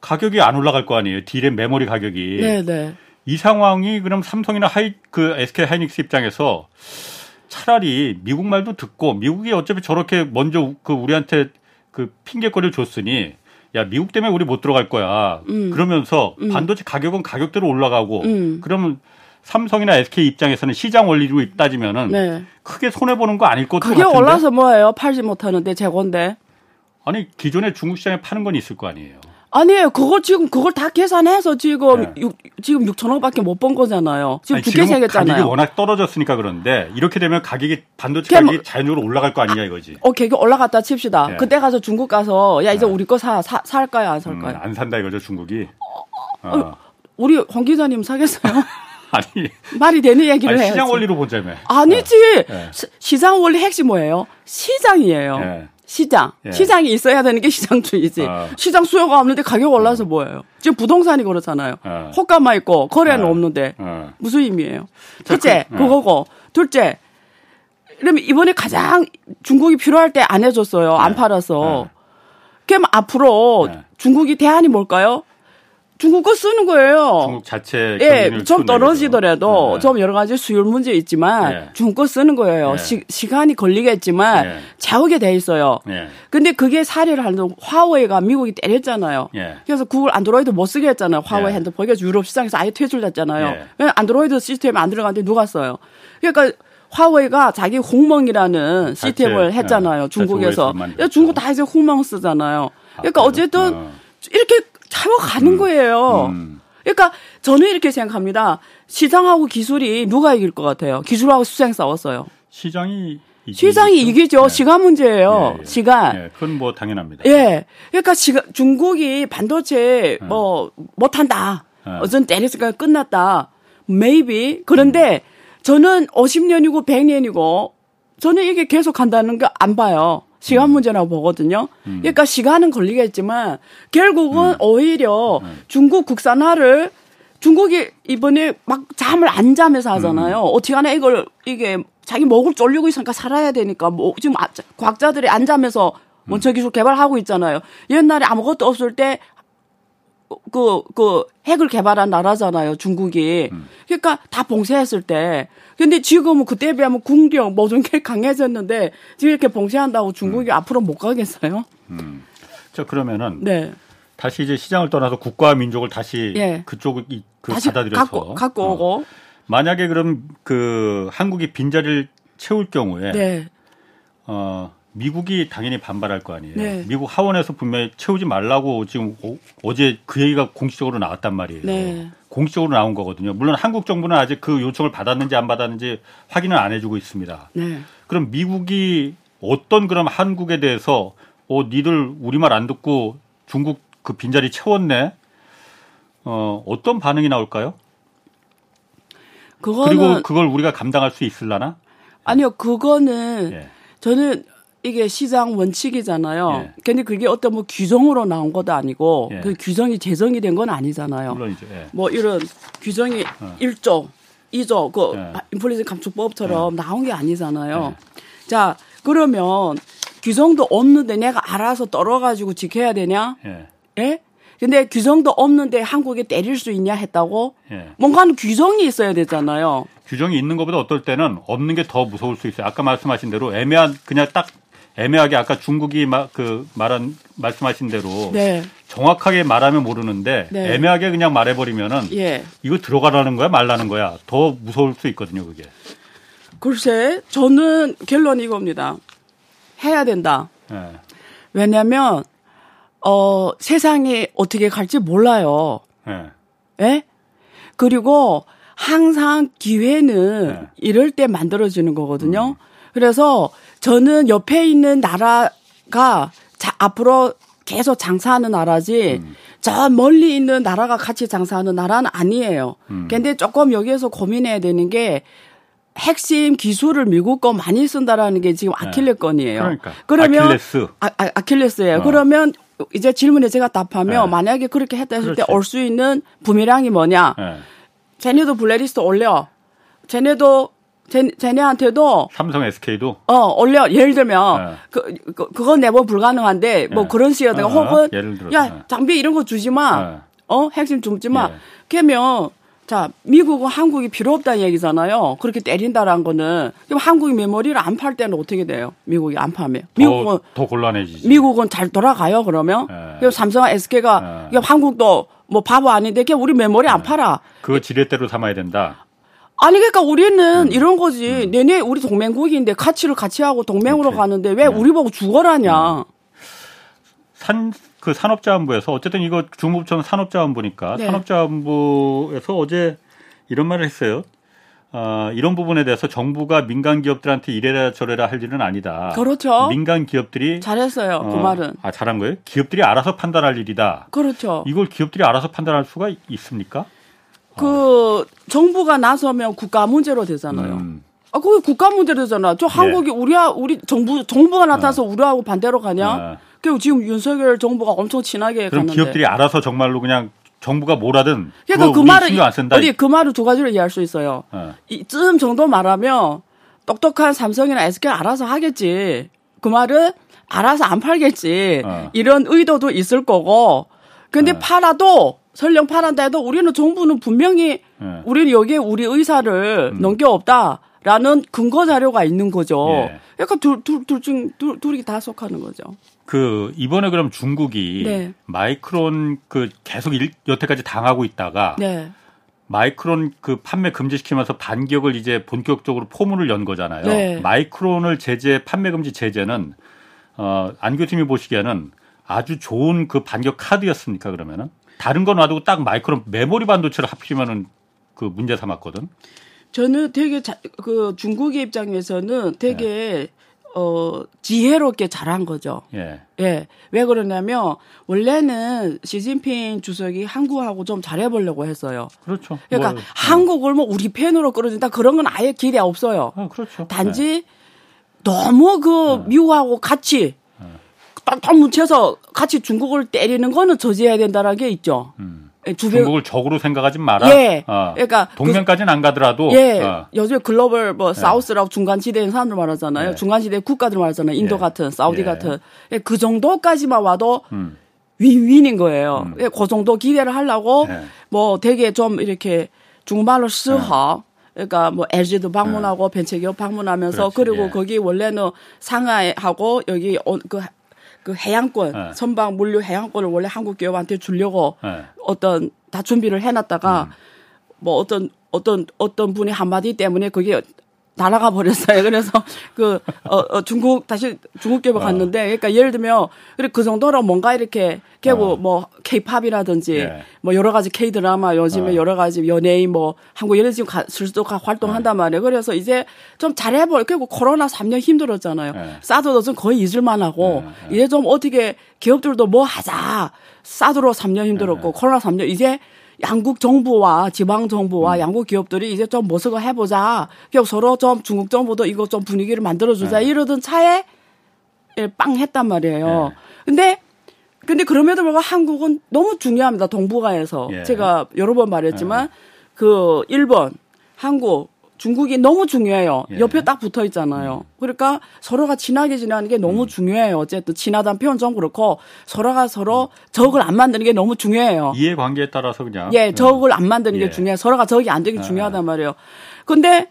가격이 안 올라갈 거 아니에요. 디램 메모리 가격이. 네, 네. 이 상황이 그럼 삼성이나 하이 그 SK 하이닉스 입장에서 차라리 미국 말도 듣고 미국이 어차피 저렇게 먼저 그 우리한테 그 핑계거리를 줬으니 야 미국 때문에 우리 못 들어갈 거야. 그러면서 반도체 가격은 가격대로 올라가고 음. 그러면 삼성이나 SK 입장에서는 시장 원리로 따지면은 네. 크게 손해 보는 거 아닐 가격 같은데. 올라서 뭐예요? 팔지 못하는데 재고인데. 아니 기존에 중국 시장에 파는 건 있을 거 아니에요. 아니에요. 그걸 지금 그걸 다 계산해서 지금 네. 육, 지금 6천억밖에 못 번 거잖아요. 지금 두개 세겠잖아요. 가격이 워낙 떨어졌으니까 그런데 이렇게 되면 가격이 반도체 가격이 뭐- 자연적으로 올라갈 거 아니냐 이거지. 오케이, 그 올라갔다 칩시다. 예. 그때 가서 중국 가서 야 이제 네. 우리 거 사, 사 살까요, 안 음, 살까요? 안 산다 이거죠 중국이. 어. 우리 황 기자님 사겠어요? 아니, 말이 되는 얘기를 해야지. 시장 원리로 보자며. 아니지. 예. 시- 시장 원리 핵심 뭐예요? 시장이에요. 예. 시장. 예. 시장이 있어야 되는 게 시장주의지. 어. 시장 수요가 없는데 가격 올라서 뭐예요? 지금 부동산이 그렇잖아요. 어. 호가만 있고 거래는 어. 없는데 어. 무슨 의미예요? 자, 첫째, 그- 어. 그거고. 둘째, 그러면 이번에 가장 중국이 필요할 때 안 해줬어요. 안 네. 팔아서. 네. 그럼 앞으로 네. 중국이 대안이 뭘까요? 중국 거 쓰는 거예요. 중국 자체 예, 좀 떨어지더라도 거죠. 좀 여러 가지 수율 문제 있지만 네. 중국 거 쓰는 거예요. 네. 시, 시간이 걸리겠지만 네. 채우게 돼 있어요. 예. 근데 그게 사례를 하는 화웨이가 미국이 때렸잖아요. 예. 그래서 구글 안드로이드 못 쓰게 했잖아요. 화웨이 예. 핸드폰. 그래서 유럽 시장에서 아예 퇴출됐잖아요. 예. 안드로이드 시스템이 안 들어가는데 누가 써요? 그러니까 화웨이가 자기 홍멍이라는 시스템을 자체, 했잖아요. 예, 중국에서. 그러니까 중국 다 이제 홍멍 쓰잖아요. 그러니까 그래요? 어쨌든 어. 이렇게 채워가는 거예요. 음. 그러니까 저는 이렇게 생각합니다. 시장하고 기술이 누가 이길 것 같아요? 기술하고 수생 싸웠어요. 시장이. 시장이 이기죠. 예. 시간 문제예요. 예, 예. 시간. 예, 그건 뭐 당연합니다. 예. 그러니까 시간, 중국이 반도체 뭐 못한다. 예. 어전 때리스가 끝났다. maybe. 그런데 저는 50년이고 100년이고 저는 이게 계속 한다는 거 안 봐요. 시간 문제라고 보거든요. 그러니까 시간은 걸리겠지만 결국은 오히려 중국 국산화를 중국이 이번에 막 잠을 안 자면서 하잖아요. 어떻게 하나 이걸 이게 자기 목을 졸리고 있으니까 살아야 되니까 뭐 지금 아- 과학자들이 안 자면서 원천 기술 개발하고 있잖아요. 옛날에 아무것도 없을 때 그, 그, 핵을 개발한 나라잖아요, 중국이. 그러니까 다 봉쇄했을 때. 근데 지금은 그때에 비하면 군력 모든 게 강해졌는데 지금 이렇게 봉쇄한다고 중국이 앞으로 못 가겠어요? 자 그러면은 네. 다시 이제 시장을 떠나서 국가와 민족을 다시 예. 그쪽을 이- 그 다시 받아들여서 갖고, 갖고 어. 오고. 만약에 그럼 그 한국이 빈자리를 채울 경우에 네. 어 미국이 당연히 반발할 거 아니에요. 네. 미국 하원에서 분명히 채우지 말라고 지금 어, 제 그 얘기가 공식적으로 나왔단 말이에요. 네. 공식적으로 나온 거거든요. 물론 한국 정부는 아직 그 요청을 받았는지 안 받았는지 확인을 안 해주고 있습니다. 네. 그럼 미국이 어떤 그럼 한국에 대해서 어 니들 우리 말 안 듣고 중국 그 빈자리 채웠네. 어 어떤 반응이 나올까요? 그거는 그리고 그걸 우리가 감당할 수 있을라나? 아니요, 그거는 예. 저는 이게 시장 원칙이잖아요. 예. 근데 그게 어떤 뭐 규정으로 나온 것도 아니고 예. 그 규정이 제정이 된 건 아니잖아요. 물론이죠. 예. 뭐 이런 규정이 일 1조, 2조 그 예. 인플레이션 감축법처럼 나온 게 아니잖아요. 자, 그러면 규정도 없는데 내가 알아서 떨어 가지고 지켜야 되냐? 예. 예? 근데 규정도 없는데 한국에 때릴 수 있냐 했다고? 예. 뭔가는 규정이 있어야 되잖아요. 규정이 있는 것보다 어떨 때는 없는 게 더 무서울 수 있어요. 아까 말씀하신 대로 애매한 그냥 딱 애매하게 아까 중국이 마, 그 말한 말씀하신 대로 네. 정확하게 말하면 모르는데 네. 애매하게 그냥 말해버리면은 예. 이거 들어가라는 거야 말라는 거야 더 무서울 수 있거든요 그게. 글쎄, 저는 결론이 이겁니다. 해야 된다. 예. 왜냐면, 어, 세상이 어떻게 갈지 몰라요. 예. 예? 그리고 항상 기회는 네. 이럴 때 만들어지는 거거든요. 그래서 저는 옆에 있는 나라가 자, 앞으로 계속 장사하는 나라지 저 멀리 있는 나라가 같이 장사하는 나라는 아니에요. 근데 조금 여기에서 고민해야 되는 게 핵심 기술을 미국 거 많이 쓴다라는 게 지금 아킬레건이에요. 그러니까. 그러면 아킬레스. 아, 아, 아킬레스예요. 어. 그러면 이제 질문에 제가 답하면 네. 만약에 그렇게 했다 했을 때. 올 수 있는 부메랑이 뭐냐? 예. 쟤네도 블랙리스트 올려. 쟤네도 쟤, 쟤네한테도 삼성 SK도 어 올려. 예를 들면 네. 그, 그 그건 내번 불가능한데 뭐 네. 그런 식이라든가 어, 혹은 예를 들어서. 야 네. 장비 이런 거 주지 마. 네. 어 핵심 주지 마. 네. 그러면 자 미국은 한국이 필요 없다는 얘기잖아요. 그렇게 때린다라는 거는 그럼 한국이 메모리를 안 팔 때는 어떻게 돼요? 미국이 안 파면 미국은 더, 더 곤란해지지. 미국은 잘 돌아가요 그러면 네. 그럼 삼성 SK가 네. 그럼 한국도 뭐 바보 아닌데 그냥 우리 메모리 안 팔아 그거 지렛대로 삼아야 된다. 아니 그러니까 음. 우리는 이런 거지 내내 우리 동맹국인데 가치를 같이 하고 동맹으로 그렇지. 가는데 왜 네. 우리 보고 죽어라냐 산 그 산업자원부에서 어쨌든 이거 중부부처는 산업자원부니까 네. 산업자원부에서 어제 이런 말을 했어요. 아, 이런 부분에 대해서 정부가 민간 기업들한테 이래라 저래라 할 일은 아니다. 그렇죠 민간 기업들이 잘했어요 그 어, 말은 아 잘한 거예요? 기업들이 알아서 판단할 일이다. 그렇죠 이걸 기업들이 알아서 판단할 수가 있- 있습니까? 그 정부가 나서면 국가 문제로 되잖아요 음, 아 그게 국가 문제로 되잖아 저 한국이 우리야 우리 정부 정부가 나타나서 우리하고 반대로 가냐 어. 그리고 지금 윤석열 정부가 엄청 친하게 그럼 갔는데 기업들이 알아서 정말로 그냥 정부가 뭐라든 그러니까 그 우리 말을 신경 안 쓴다. 우리 그 말을 두 가지로 이해할 수 있어요. 어. 이쯤 정도 말하면 똑똑한 삼성이나 SK 알아서 하겠지. 그 말은 알아서 안 팔겠지. 어. 이런 의도도 있을 거고. 근데 어. 팔아도 설령 팔한다 해도 우리는 정부는 분명히 예. 우리는 여기에 우리 의사를 넘겨 없다 라는 근거 자료가 있는 거죠. 예. 그러니까 둘둘둘중 둘, 둘이 다 속하는 거죠. 그 이번에 그럼 중국이 네. 마이크론 그 계속 일, 여태까지 당하고 있다가 네. 마이크론 그 판매 금지시키면서 반격을 이제 본격적으로 포문을 연 거잖아요. 네. 마이크론을 제재 판매 금지 제재는 어 안 교수님이 보시기에는 아주 좋은 그 반격 카드였습니까 그러면은 다른 건 놔두고 딱 마이크론 메모리 반도체를 하필이면은 그 문제 삼았거든. 저는 되게 자, 그 중국의 입장에서는 되게 네. 어 지혜롭게 잘한 거죠. 예. 예. 왜 그러냐면 원래는 시진핑 주석이 한국하고 좀 잘해보려고 했어요. 그렇죠. 그러니까 뭐, 한국을 뭐 우리 팬으로 끌어준다 그런 건 아예 기대 없어요. 어, 그렇죠. 단지 너무 그 미국하고 같이 딱 뭉쳐서 같이 중국을 때리는 거는 저지해야 된다는 게 있죠. 음. 예, 주변 중국을 적으로 생각하지 마라. 예. 어. 그러니까 그- 동맹까지는 안 가더라도 예, 어. 요즘 글로벌 뭐 사우스라고 중간 지대인 사람들 말하잖아요. 예. 중간 지대 국가들 말하잖아요. 인도 예. 같은, 사우디 예. 같은. 예, 그 정도까지만 와도 음. 윈윈인 거예요. 예, 그 정도 기대를 하려고 예. 뭐 되게 좀 이렇게 중국말로 쓰하. 그러니까 뭐 LG도 방문하고 벤처기업 방문하면서 그렇지, 그리고 예. 거기 원래는 상하이하고 여기 어- 그, 그 해양권 예. 선박 물류 해양권을 원래 한국 기업한테 주려고 예. 어떤 다 준비를 해놨다가 음. 뭐 어떤 어떤 어떤 분이 한마디 때문에 그게 날아가 버렸어요. 그래서 그 어, 어, 중국 다시 중국 기업에 갔는데 그러니까 예를 들면 그 정도로 뭔가 이렇게 결국 어. 뭐 K-팝이라든지 예. 뭐 여러 가지 K 드라마 요즘에 어. 여러 가지 연예인 뭐 한국 예를 지금 가, 슬쩍 가- 활동한단 말이에요. 그래서 이제 좀 잘해볼 결국 코로나 3년 힘들었잖아요. 예. 사드도 좀 거의 잊을만 하고 이제 좀 어떻게 기업들도 뭐 하자. 사드로 3년 힘들었고 코로나 3년 이제 양국 정부와 지방 정부와 양국 기업들이 이제 좀 모색을 해보자. 그리고 서로 좀 중국 정부도 이거 좀 분위기를 만들어주자 이러던 차에 예, 빵 했단 말이에요. 근데 근데 그럼에도 불구하고 한국은 너무 중요합니다. 동북아에서 예. 제가 여러 번 말했지만 그 일본, 한국, 중국이 너무 중요해요. 예. 옆에 딱 붙어 있잖아요. 그러니까 서로가 친하게 지내는 게 너무 중요해요. 어쨌든 친하다는 표현 좀 그렇고 서로가 서로 적을 안 만드는 게 너무 중요해요. 이해 관계에 따라서 그냥 예, 적을 안 만드는 예. 게 중요해. 서로가 적이 안 되는 게 아. 중요하단 말이에요. 근데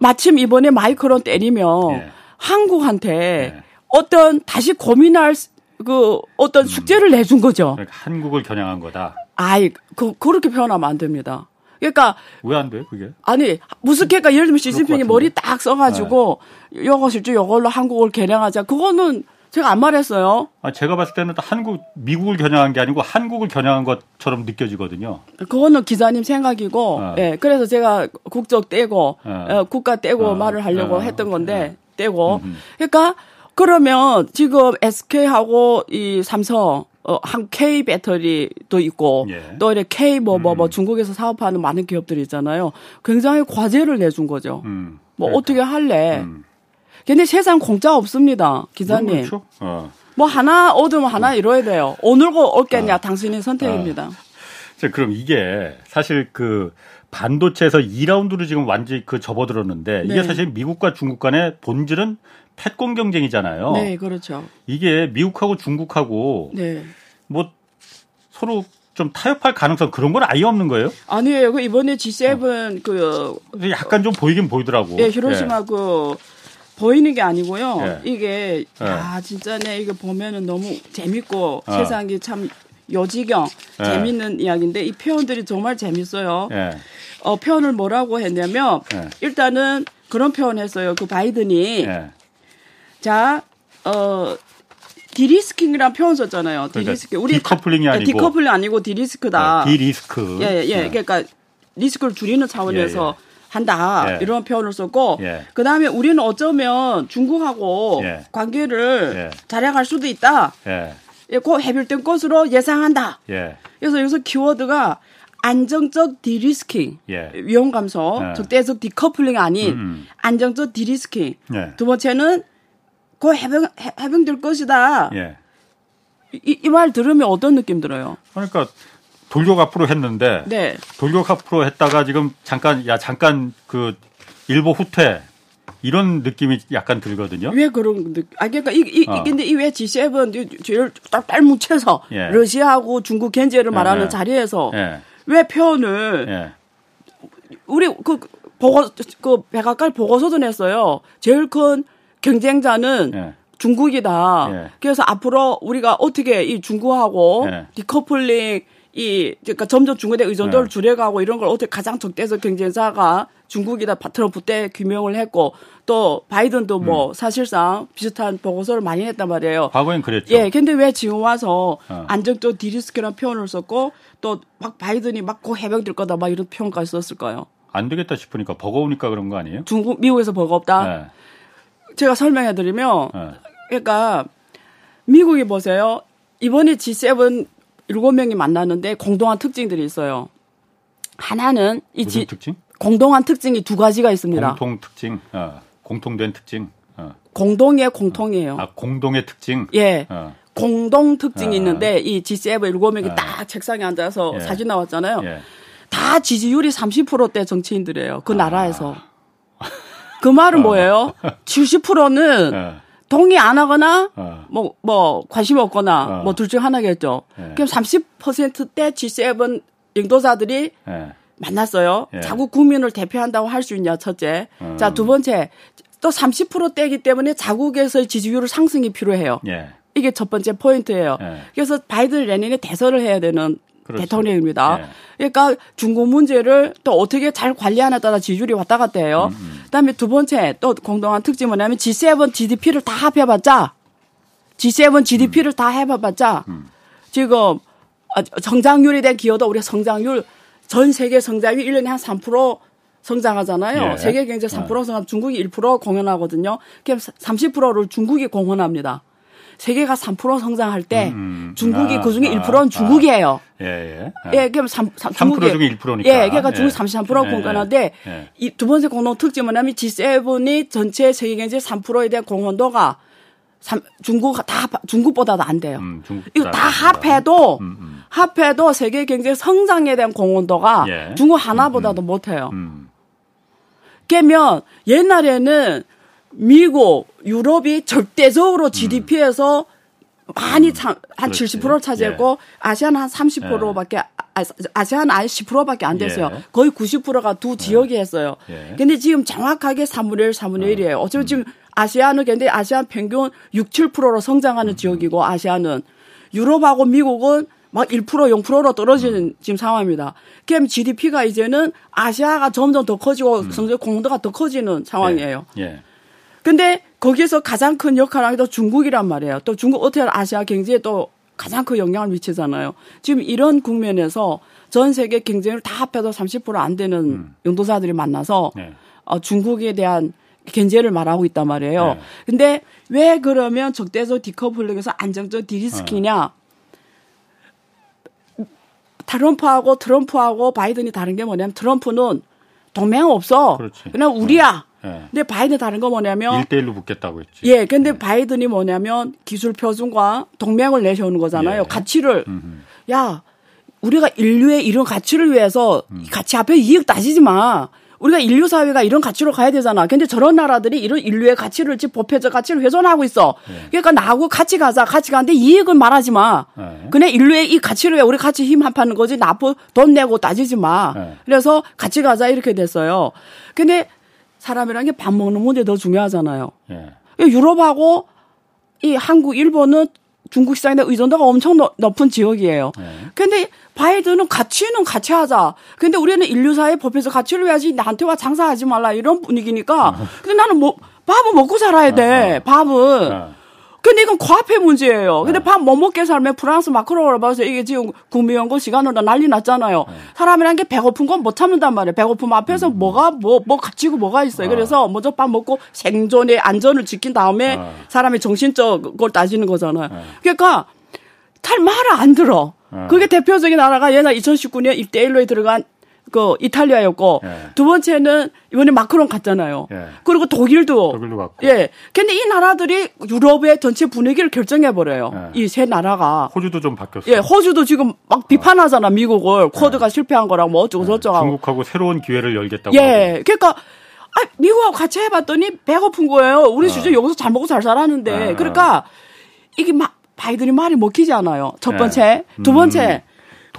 마침 이번에 마이크론 때리면 예. 한국한테 예. 어떤 다시 고민할 수- 그 어떤 숙제를 내준 거죠. 그러니까 한국을 겨냥한 거다. 아이, 그, 그렇게 표현하면 안 됩니다. 그러니까, 왜 안 돼? 그게? 아니, 무슨 개가 예를 들면 시진핑이. 머리 딱 써가지고, 요거 실제 요걸로 한국을 개량하자. 그거는 제가 안 말했어요. 아, 제가 봤을 때는 또 한국 미국을 겨냥한 게 아니고 한국을 겨냥한 것처럼 느껴지거든요. 그거는 기자님 생각이고, 어. 예, 그래서 제가 국적 떼고, 어. 어, 국가 떼고 어. 말을 하려고 어. 했던 건데, 떼고. 음. 그러니까, 그러면 지금 SK하고 이 삼성, 어, 한 K 배터리도 있고, 예. 또 이렇게 K 뭐, 뭐, 뭐 중국에서 사업하는 많은 기업들이 있잖아요. 굉장히 과제를 내준 거죠. 음. 뭐 그러니까. 어떻게 할래? 음. 근데 세상 공짜 없습니다, 기자님. 그렇죠. 어. 뭐 하나 얻으면 하나 이뤄야 돼요. 오늘고 얻겠냐, 당신의 선택입니다. 자, 그럼 이게 사실 그 반도체에서 2라운드로 지금 완전히 그 접어들었는데 이게 네. 사실 미국과 중국 간의 본질은 패권 경쟁이잖아요. 네, 그렇죠. 이게 미국하고 중국하고 네. 뭐 서로 좀 타협할 가능성 그런 건 아예 없는 거예요? 아니에요. 그 이번에 G7 그 약간 좀 보이긴 보이더라고. 예, 히로시마 그 보이는 게 아니고요. 예. 이게 야 진짜네 이거 보면은 너무 재밌고 어. 세상이 참 요지경 예. 재밌는 이야기인데 이 표현들이 정말 재밌어요. 예. 예. 어 표현을 뭐라고 했냐면 예. 일단은 그런 표현했어요. 그 바이든이 예. 자 어. de-risking이라는 표현 썼잖아요. 그러니까 de-risking. decoupling이 다- 아니고. 디커플링 아니고 de-risk다. 네, de-risk. 예, 예. 예. 그러니까 리스크를 줄이는 차원에서 한다. 예. 이런 표현을 썼고 예. 그다음에 우리는 어쩌면 중국하고 예. 관계를 예. 잘해갈 수도 있다. 예. 예, 그 해결된 것으로 예상한다. 예. 그래서 여기서 키워드가 안정적 de-risking, 예. 위험 감소, 예. 적대적 디커플링 아닌 음. 안정적 de-risking. 예. 두 번째는 그 해병 해- 해병 될 것이다. 예. 이말 들으면 어떤 느낌 들어요? 그러니까 돌격 앞으로 했는데 네. 돌격 앞으로 했다가 지금 잠깐 야 잠깐 그 일보 후퇴 이런 느낌이 약간 들거든요. 왜 그런 느- 아 그러니까 이, 이, 어. 근데 이왜 G7 제일 딱딱 뭉쳐서 예. 러시아하고 중국 견제를 말하는 예. 자리에서 예. 왜 표현을 예. 우리 그 보고 그 백악관 보고서도 냈어요. 제일 큰 경쟁자는 예. 중국이다. 예. 그래서 앞으로 우리가 어떻게 이 중국하고 예. 디커플링 이 그러니까 점점 중국의 의존도를 예. 줄여가고 이런 걸 어떻게 가장 적대적 경쟁자가 중국이다 트럼프 때 규명을 했고 또 바이든도 뭐 음. 사실상 비슷한 보고서를 많이 냈단 말이에요. 과거엔 그랬죠. 예, 근데 왜 지금 와서 어. 안정적 디리스크라는 표현을 썼고 또 막 바이든이 막고 해병될 거다 막 이런 표현까지 썼을까요? 안 되겠다 싶으니까 버거우니까 그런 거 아니에요? 중국 미국에서 버거 없다. 예. 제가 설명해 드리면 예. 그러니까 미국이 보세요. 이번에 G7 일곱 명이 만났는데 공동한 특징들이 있어요. 하나는 이 지- 특징? 공동한 특징이 두 가지가 있습니다. 공통 특징. 어. 공통된 특징. 어. 공동의 공통이에요. 아, 공동의 특징? 예. 어. 공동 특징이 아. 있는데 이 G7 일곱 명이 아. 딱 책상에 앉아서 예. 사진 나왔잖아요. 예. 다 지지율이 30%대 정치인들이에요. 아. 그 나라에서. 그 말은 뭐예요? 70%는 예. 동의 안 하거나 어. 뭐, 뭐, 관심 없거나 어. 뭐둘 중 하나겠죠. 예. 그럼 30%대 G7 인도자들이 예. 만났어요. 예. 자국 국민을 대표한다고 할 수 있냐, 첫째. 음. 자, 두 번째. 또 30%대이기 때문에 자국에서의 지지율 상승이 필요해요. 예. 이게 첫 번째 포인트예요. 예. 그래서 바이든 레닌이 대선을 해야 되는 그렇죠. 대통령입니다. 예. 그러니까 중국 문제를 또 어떻게 잘 관리하냐에 따라 지지율이 왔다 갔다 해요. 음, 그다음에 두 번째 또 공동한 특징이 뭐냐면 G7 GDP를 다 합해봤자 G7 GDP를 다 해봐봤자 음. 지금 아, 성장률에 대한 기여도 우리가 성장률 전 세계 성장률 1년에 한 3% 성장하잖아요. 예. 세계 경제 3% 성장 중국이 1% 공헌하거든요. 그럼 30%를 중국이 공헌합니다. 세계가 3% 성장할 때 음, 음. 중국이 아, 그중에 아, 1%는 중국이에요. 예, 예. 예, 그럼 3, 3, 3% 중에 1%니까. 예, 그러니까 중국 예. 33% 예, 공헌하는데 예. 이두 번째 공동 특징은 뭐냐면 G7이 전체 세계 경제 3%에 대한 공헌도가 삼- 중국 다 중국보다도 안 돼요. 음, 중국 이거 다. 합해도 음, 음. 합해도 세계 경제 성장에 대한 공헌도가 예. 중국 하나보다도 못 해요. 음. 그러면 옛날에는 미국, 유럽이 절대적으로 GDP에서 많이 참, 한 음. 그렇지. 70%를 차지했고 아시아는 한 30%밖에 아, 아시아는 아예 10%밖에 안 됐어요. 예. 거의 90%가 두 지역이 했어요. 예. 근데 지금 정확하게 3분의 1, 3분의 1이에요. 어차피 지금 아시아는 근데 아시아 평균 6, 7%로 성장하는 지역이고 아시아는 유럽하고 미국은 막 1%, 0%로 떨어지는 지금 상황입니다. 그럼 GDP가 이제는 아시아가 점점 더 커지고 성장 공도가 더 커지는 상황이에요. 예. 근데 거기에서 가장 큰 역할을 하게 또 중국이란 말이에요. 또 중국 어떻게 아시아 경제에 또 가장 큰 영향을 미치잖아요. 지금 이런 국면에서 전 세계 경쟁을 다 합해도 30%안 되는 영도사들이 만나서 네. 어, 중국에 대한 견제를 말하고 있단 말이에요. 네. 근데 왜 그러면 적대적 디커플링에서 안정적 디리스키냐? 트럼프하고 트럼프하고 바이든이 다른 게 뭐냐면 트럼프는 동맹 없어. 그렇지. 그냥 우리야. 예. 근데 바이든 다른 거 뭐냐면 1대1로 붙겠다고 했지. 예, 근데 바이든이 뭐냐면 기술 표준과 동맹을 내세우는 거잖아요. 예. 가치를 음흠. 야 우리가 인류의 이런 가치를 위해서 음. 이 가치 앞에 이익 따지지 마. 우리가 인류 사회가 이런 가치로 가야 되잖아. 근데 저런 나라들이 이런 인류의 가치를 지금 법회적 가치를 훼손하고 있어. 예. 그러니까 나하고 같이 가자. 같이 가는데 이익은 말하지 마. 예. 그냥 인류의 이 가치를 왜 우리 같이 힘 합하는 거지. 나쁘 돈 내고 따지지 마. 예. 그래서 같이 가자 이렇게 됐어요. 근데 사람이란 게 밥 먹는 문제 더 중요하잖아요. 예. 유럽하고 이 한국, 일본은 중국 시장에 대한 의존도가 엄청 높- 높은 지역이에요. 네. 근데 바이든은 가치는 같이 하자. 근데 우리는 인류사회 법에서 가치를 해야지 나한테 와 장사하지 말라 이런 분위기니까. 근데 나는 뭐 밥은 먹고 살아야 돼. 밥은. 예. 근데 이건 과폐 문제예요. 근데 밥 못 먹게 살면 프랑스 마크로를 봐서 이게 지금 구미연구 시간으로 난리 났잖아요. 사람이란 게 배고픈 건 못 참는단 말이에요. 배고픔 앞에서 뭐가 뭐뭐 가치고 뭐가 있어요. 그래서 먼저 밥 먹고 생존의 안전을 지킨 다음에 어. 사람의 정신적 걸 따지는 거잖아요. 그러니까 잘 말을 안 들어. 어. 그게 대표적인 나라가 옛날 2019년 1대1로에 들어간 그 이탈리아였고 예. 두 번째는 이번에 마크롱 갔잖아요. 예. 그리고 독일도 독일도 갔고. 예. 근데 이 나라들이 유럽의 전체 분위기를 결정해 버려요. 예. 이세 나라가. 호주도 좀 바뀌었어. 예, 호주도 지금 막 비판하잖아, 미국을. 쿼드가 실패한 거랑 뭐 어쩌고 저쩌고 하고. 중국하고 새로운 기회를 열겠다고. 하고. 예. 그러니까 아, 미국하고 같이 해봤더니 배고픈 거예요. 우리 진짜 여기서 잘 먹고 잘 살았는데. 어. 그러니까 이게 막 바이든이 말이 먹히지 않아요. 첫 예. 번째. 두 음. 번째.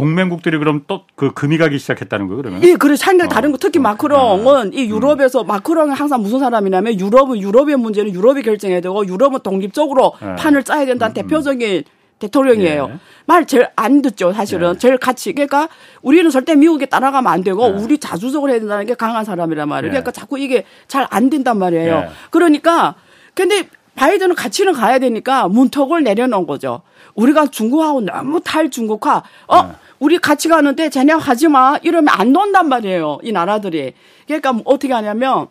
동맹국들이 그럼 또 그 금이 가기 시작했다는 거 그러면? 예, 그래 생각 어. 다른 거 특히 어. 마크롱은 이 유럽에서 마크롱은 항상 무슨 사람이냐면 유럽은 유럽의 문제는 유럽이 결정해야 되고 유럽은 독립적으로 예. 판을 짜야 된다는 대표적인 대통령이에요. 예. 말 제일 안 듣죠, 사실은. 예. 제일 같이. 그러니까 우리는 절대 미국에 따라가면 안 되고 예. 우리 자주적으로 해야 된다는 게 강한 사람이란 말이에요. 예. 그러니까 자꾸 이게 잘 안 된단 말이에요. 예. 그러니까 근데 바이든은 가치는 가야 되니까 문턱을 내려놓은 거죠. 우리가 중국하고 너무 탈 중국화. 어? 예. 우리 같이 가는데 쟤네 하지 마. 이러면 안 논단 말이에요. 이 나라들이. 그러니까 뭐 어떻게 하냐면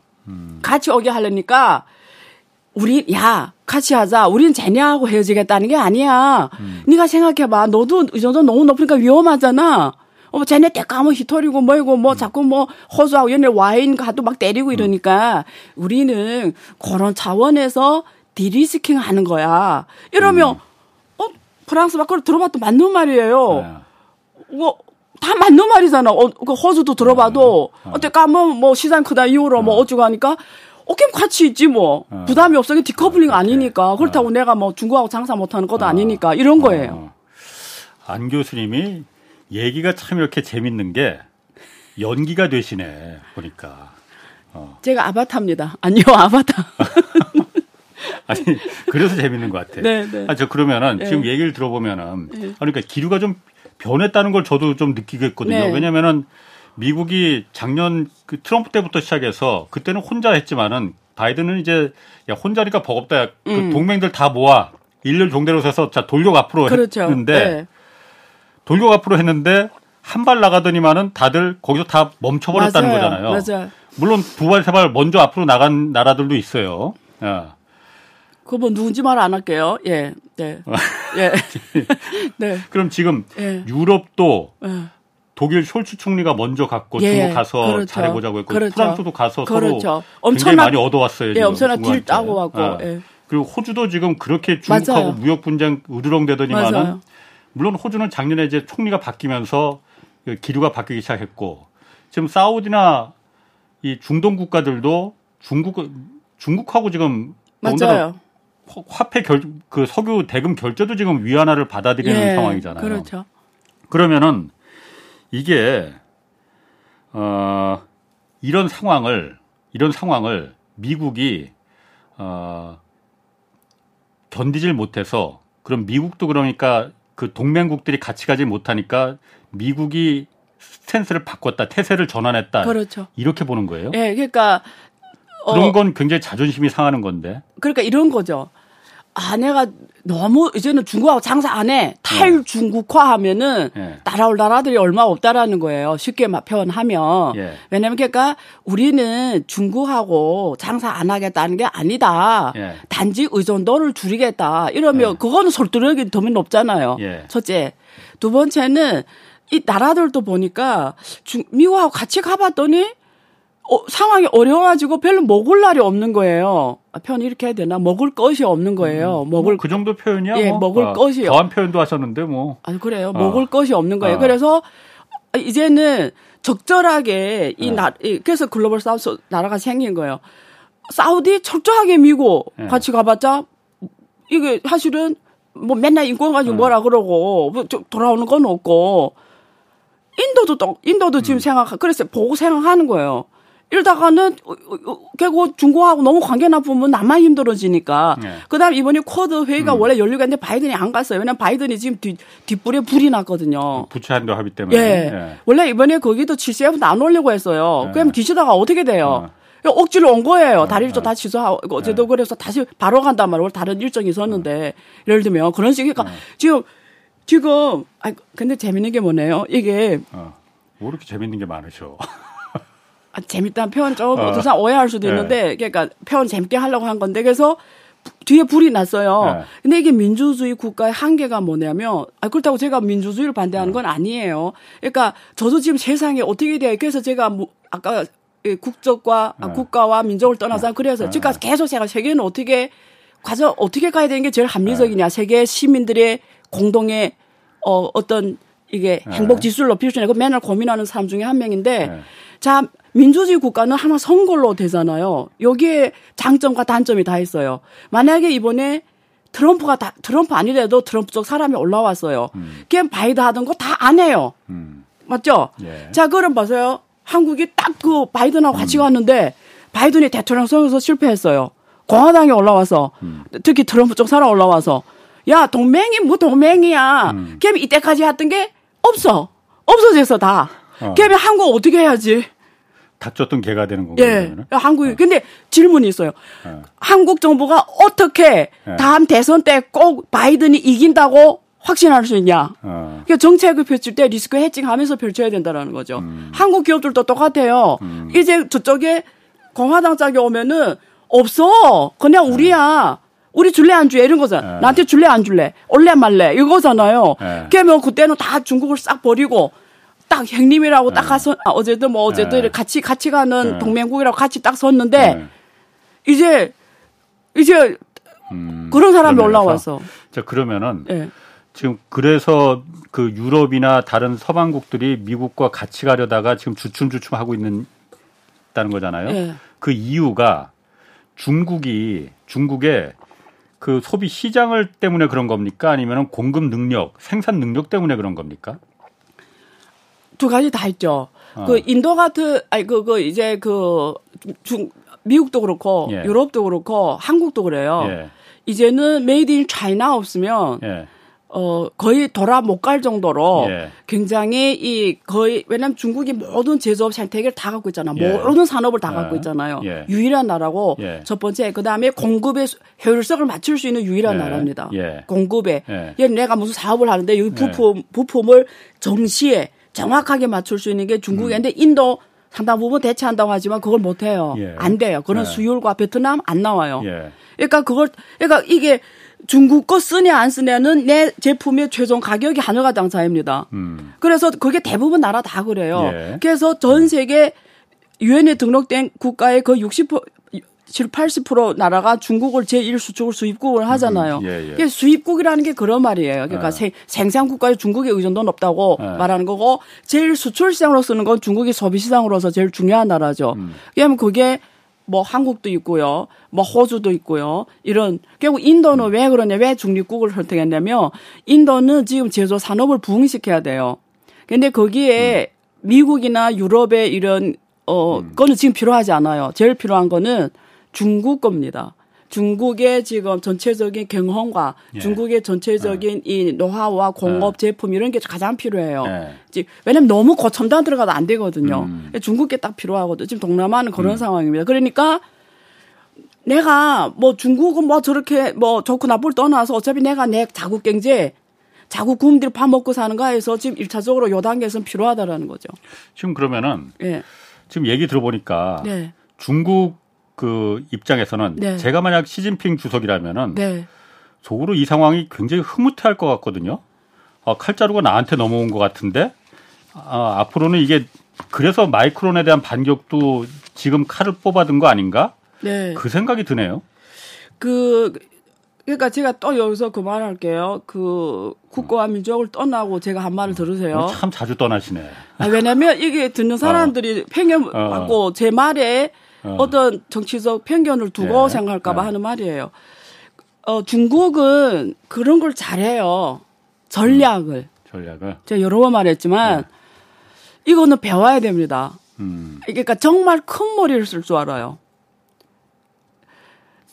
같이 오게 하려니까 우리 야 같이 하자. 우린 쟤네하고 헤어지겠다는 게 아니야. 네가 생각해봐. 너도 이 정도 너무 높으니까 위험하잖아. 어, 쟤네 때 까면 히토리고 뭐이고 뭐 자꾸 뭐 호수하고 얘네 와인 가도 막 때리고 이러니까 우리는 그런 차원에서 디리스킹 하는 거야. 이러면 어 프랑스 밖으로 들어봐도 맞는 말이에요. 네. 뭐, 다 맞는 말이잖아. 어, 그 호주도 들어봐도, 어 때 까면 뭐 시장 크다 이후로 뭐 어쩌고 하니까, 어, 그냥 같이 있지 뭐. 부담이 없어. 이게 디커플링 아니니까. 그렇다고 내가 뭐 중국하고 장사 못하는 것도 아니니까. 이런 거예요. 어. 안 교수님이 얘기가 참 이렇게 재밌는 게 연기가 되시네 보니까. 제가 아바타입니다. 아니요, 아바타. 아니 그래서 재밌는 것 같아. 네, 네. 아저 그러면은 네. 지금 얘기를 들어보면은 그러니까 기류가 좀 변했다는 걸 저도 좀 느끼겠거든요. 네. 왜냐면은 미국이 작년 그 트럼프 때부터 시작해서 그때는 혼자 했지만은 바이든은 이제 야 혼자니까 버겁다. 그 음. 동맹들 다 모아 일렬 종대로 서서 자 돌격 앞으로 그렇죠. 했는데 네. 돌격 앞으로 했는데 한 발 나가더니만은 다들 거기서 다 멈춰버렸다는 맞아요. 거잖아요. 맞아요. 물론 두 발 세 발 먼저 앞으로 나간 나라들도 있어요. 야. 그거 뭐 누군지 말 안 할게요. 예, 네. 예. 네. 그럼 지금 예. 유럽도 예. 독일 숄츠 총리가 먼저 갔고 예, 중국 가서 그렇죠. 잘해보자고 했고 그렇죠. 프랑스도 가서 그렇죠. 서로 엄청나- 굉장히 많이 얻어왔어요. 예, 엄청나 딜. 따고 왔고, 아. 예. 그리고 호주도 지금 그렇게 중국하고 맞아요. 무역 분쟁 으르렁대더니만은. 물론 호주는 작년에 이제 총리가 바뀌면서 그 기류가 바뀌기 시작했고 지금 사우디나 이 중동 국가들도 중국 중국하고 지금 맞아요. 화- 화폐 결 그 석유 대금 결제도 지금 위안화를 받아들이는 예, 상황이잖아요. 그렇죠. 그러면은 이게 어 이런 상황을 이런 상황을 미국이 어 견디질 못해서 그럼 미국도 그러니까 그 동맹국들이 같이 가지 못하니까 미국이 스탠스를 바꿨다 태세를 전환했다 그렇죠. 이렇게 보는 거예요. 예, 그러니까 어, 그런 건 굉장히 자존심이 상하는 건데. 그러니까 이런 거죠. 아, 내가 너무 이제는 중국하고 장사 안 해. 탈중국화 하면은 예. 따라올 나라들이 얼마 없다라는 거예요. 쉽게 막 표현하면. 예. 왜냐면 그러니까 우리는 중국하고 장사 안 하겠다는 게 아니다. 예. 단지 의존도를 줄이겠다. 이러면 예. 그거는 설득력이 더면 높잖아요. 예. 첫째. 두 번째는 이 나라들도 보니까 중, 미국하고 같이 가봤더니 어, 상황이 어려워가지고 별로 먹을 날이 없는 거예요. 아, 표현 이렇게 해야 되나? 먹을 것이 없는 거예요. 먹을 그 정도 표현이야. 예, 뭐. 먹을 아, 것이요. 더한 표현도 하셨는데 뭐. 아 그래요. 어. 먹을 것이 없는 거예요. 어. 그래서 이제는 적절하게 이 어. 나, 이- 그래서 글로벌 사우스 나라가 생긴 거예요. 사우디 철저하게 미국 예. 같이 가봤자 이게 사실은 뭐 맨날 인권 가지고 어. 뭐라 그러고 뭐 저- 돌아오는 건 없고 인도도 또 인도도 음. 지금 생각 그래서 보고 생각하는 거예요. 이러다가는 어, 어, 어, 결국 중국하고 너무 관계 나쁘면 나만 힘들어지니까. 네. 그다음 이번에 쿼드 회의가 음. 원래 열리가 했는데 바이든이 안 갔어요. 왜냐면 바이든이 지금 뒤 뒷불에 불이 났거든요. 부채 한도 합의 때문에. 예. 원래 이번에 거기도 GCF도 안 올리고 했어요. 예. 그럼 뒤지다가 어떻게 돼요? 억지로 온 거예요. 다른 일정 다 취소하고 어제도 그래서 다시 바로 간단 말이에요. 다른 일정이 있었는데 예를 들면 그런 식이니까 지금 지금 아 근데 재밌는 게 뭐네요. 이게 어. 뭐 이렇게 재밌는 게 많으셔. 아, 재밌다는 표현 좀 어. 사람 오해할 수도 네. 있는데 그러니까 표현 재밌게 하려고 한 건데 그래서 부- 뒤에 불이 났어요. 네. 근데 이게 민주주의 국가의 한계가 뭐냐면 아 그렇다고 제가 민주주의를 반대하는 건 아니에요. 그러니까 저도 지금 세상에 어떻게 돼요? 그래서 제가 뭐 아까 이 국적과 아, 네. 국가와 민족을 떠나서 그래서 네. 지금까지 계속 제가 세계는 어떻게 과정 어떻게 가야 되는 게 제일 합리적이냐 세계 시민들의 공동의 어 어떤 이게 네. 행복 지수를 높일 수 있는 거 맨날 고민하는 사람 중에 한 명인데 네. 자 민주주의 국가는 하나 선거로 되잖아요. 여기에 장점과 단점이 다 있어요. 만약에 이번에 트럼프가 다, 트럼프 아니래도 트럼프 쪽 사람이 올라왔어요. 그냥 바이든 하던 거 다 안 해요. 음. 맞죠? 예. 자, 그럼 보세요. 한국이 딱 그 바이든하고 같이 갔는데 바이든이 대통령 선거에서 실패했어요. 공화당이 올라와서 특히 트럼프 쪽 사람 올라와서 야 동맹이 뭐 동맹이야. 음. 그럼 이때까지 했던 게 없어. 없어졌어 다. 어. 그러면 한국 어떻게 해야지? 다쳤던 개가 되는 건가요? 예. 그러면은? 한국이 근데 질문이 있어요. 어. 한국 정부가 어떻게 예. 다음 대선 때 꼭 바이든이 이긴다고 확신할 수 있냐? 어. 그러니까 정책을 펼칠 때 리스크 해칭하면서 펼쳐야 된다라는 거죠. 음. 한국 기업들도 똑같아요. 이제 저쪽에 공화당 짝이 오면은 없어. 그냥 우리야. 우리 줄래 안 줄래 이런 거잖아. 네. 나한테 줄래 안 줄래? 올래 말래 이거잖아요. 네. 그러면 그때는 다 중국을 싹 버리고 딱 형님이라고 딱 가서 아, 어제도 뭐 어제도 네. 같이 같이 가는 네. 동맹국이라고 같이 딱 섰는데 네. 이제 이제 음, 그런 사람이. 올라와서 자 그러면은 예. 지금 그래서 그 유럽이나 다른 서방국들이 미국과 같이 가려다가 지금 주춤주춤 하고 있는 다는 거잖아요. 예. 그 이유가 중국이 중국의 그 소비 시장을 때문에 그런 겁니까? 아니면 공급 능력, 생산 능력 때문에 그런 겁니까? 두 가지 다 있죠. 어. 그 인도 같은 아니 그, 그 이제 그 중 미국도 그렇고 예. 유럽도 그렇고 한국도 그래요. 예. 이제는 Made in China 없으면 예. 어 거의 돌아 못 갈 정도로 예. 굉장히 이 거의 왜냐면 중국이 모든 제조업 생태계를 다 갖고 있잖아. 예. 모든 산업을 다 예. 갖고 있잖아요. 예. 유일한 나라고 예. 첫 번째 그다음에 공급의 수- 효율성을 맞출 수 있는 유일한 예. 나라입니다. 예. 공급에 예. 얘 내가 무슨 사업을 하는데 여기 부품 부품을 정시에 정확하게 맞출 수 있는 게 중국인데 인도 상당 부분 대체한다고 하지만 그걸 못 해요. 예. 안 돼요. 그런 예. 수율과 베트남 안 나와요. 예. 그러니까 그걸 그러니까 이게 중국 거 쓰냐 안 쓰냐는 내 제품의 최종 가격이 한화가 당사입니다. 음. 그래서 그게 대부분 나라 다 그래요. 예. 그래서 전 세계 유엔에 등록된 국가의 그 60% 지금 80% 나라가 중국을 제1수출을 수입국을 하잖아요. 음, 음, 예, 예. 이게 수입국이라는 게 그런 말이에요. 그러니까 예. 생산국가의 중국의 의존도는 없다고 예. 말하는 거고 제1수출 시장으로 쓰는 건 중국이 소비 시장으로서 제일 중요한 나라죠. 음. 왜냐하면 그게 뭐 한국도 있고요. 뭐 호주도 있고요. 이런 결국 인도는 음. 왜 그러냐? 왜 중립국을 선택했냐면 인도는 지금 제조 산업을 부흥시켜야 돼요. 근데 거기에 음. 미국이나 유럽의 이런 어 음. 거는 지금 필요하지 않아요. 제일 필요한 거는 중국 겁니다. 중국의 지금 전체적인 경험과 예. 중국의 전체적인 이 노하우와 공업 제품 이런 게 가장 필요해요. 예. 지- 왜냐면 너무 고첨단 들어가도 안 되거든요. 음. 중국계 딱 필요하거든. 지금 동남아는 그런 상황입니다. 그러니까 내가 뭐 중국은 뭐 저렇게 뭐 좋고 나쁠 떠나서 어차피 내가 내 자국 경제 자국 국민들 밥 먹고 사는 거에서 지금 일차적으로 요 단계에서는 필요하다라는 거죠. 지금 그러면은 예. 지금 얘기 들어보니까 네. 중국 그 입장에서는 네. 제가 만약 시진핑 주석이라면은 네. 속으로 이 상황이 굉장히 흐뭇해할 것 같거든요. 아, 칼자루가 나한테 넘어온 것 같은데 아, 앞으로는 이게 그래서 마이크론에 대한 반격도 지금 칼을 뽑아든 거 아닌가? 네. 그 생각이 드네요. 그 그러니까 제가 또 여기서 그 말할게요. 그 국가와 민족을 떠나고 제가 한 말을 들으세요. 참 자주 떠나시네. 아, 왜냐면 이게 듣는 사람들이 편견 어. 받고 제 말에 어. 어. 떤 정치적 편견을 두고 예. 생각할까봐 예. 하는 말이에요. 어, 중국은 그런 걸 잘해요. 전략을. 전략을. 제가 여러 번 말했지만 이거는 배워야 됩니다. 음. 그러니까 정말 큰 머리를 쓸 줄 알아요.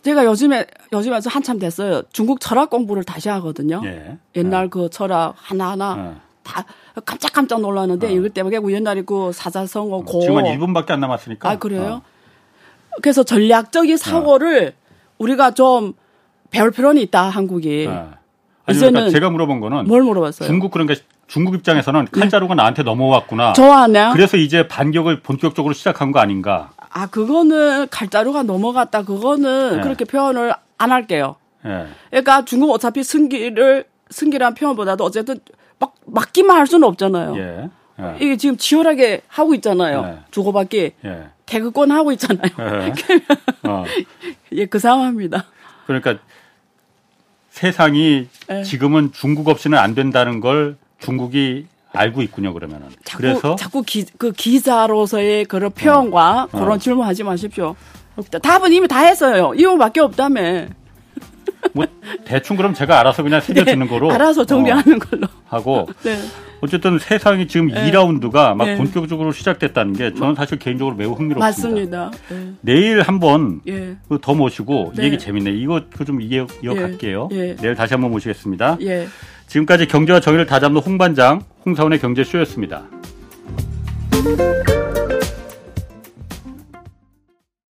제가 요즘에 요즘에 한참 됐어요. 중국 철학 공부를 다시 하거든요. 예. 옛날 그 철학 하나하나 어. 다 깜짝깜짝 놀랐는데 어. 이것 때문에 그 옛날에 그 사자성어 고 지금 한 1분밖에 안 남았으니까. 아 그래요? 어. 그래서 전략적인 사고를 우리가 좀 배울 필요는 있다 한국이. 어. 아니, 그러니까 제가 물어본 거는 뭘 물어봤어요? 중국 그러니까 중국 입장에서는 칼자루가 나한테 넘어왔구나. 좋아하냐? 그래서 이제 반격을 본격적으로 시작한 거 아닌가? 아 그거는 칼자루가 넘어갔다. 그거는 네. 그렇게 표현을 안 할게요. 예. 그러니까 중국 어차피 승기를 승기란 표현보다도 어쨌든 막 막기만 할 수는 없잖아요. 예. 예. 이게 지금 치열하게 하고 있잖아요. 네. 주고받기 예. 태극권 하고 있잖아요. 예. 어. 예, 그 상황입니다. 그러니까 세상이 예. 지금은 중국 없이는 안 된다는 걸 중국이 알고 있군요. 그러면은. 자꾸 그래서 자꾸 기, 그 기자로서의 그런 표현과 어. 그런 질문하지 마십시오. 답은 이미 다 했어요. 이거밖에 없다며. 뭐 대충 그럼 제가 알아서 그냥 새겨 듣는 거로 네. 알아서 정리하는 걸로. 어, 하고 네. 어쨌든 세상이 지금 2라운드가 막 네. 본격적으로 시작됐다는 게 저는 사실 개인적으로 매우 흥미롭습니다. 맞습니다. 네. 내일 한번 예. 그더 모시고 이 네. 얘기 재밌네. 이거 좀 이어, 이어갈게요. 예. 내일 다시 한번 모시겠습니다. 예. 지금까지 경제와 정의를 다잡는 홍반장 홍사원의 경제쇼였습니다.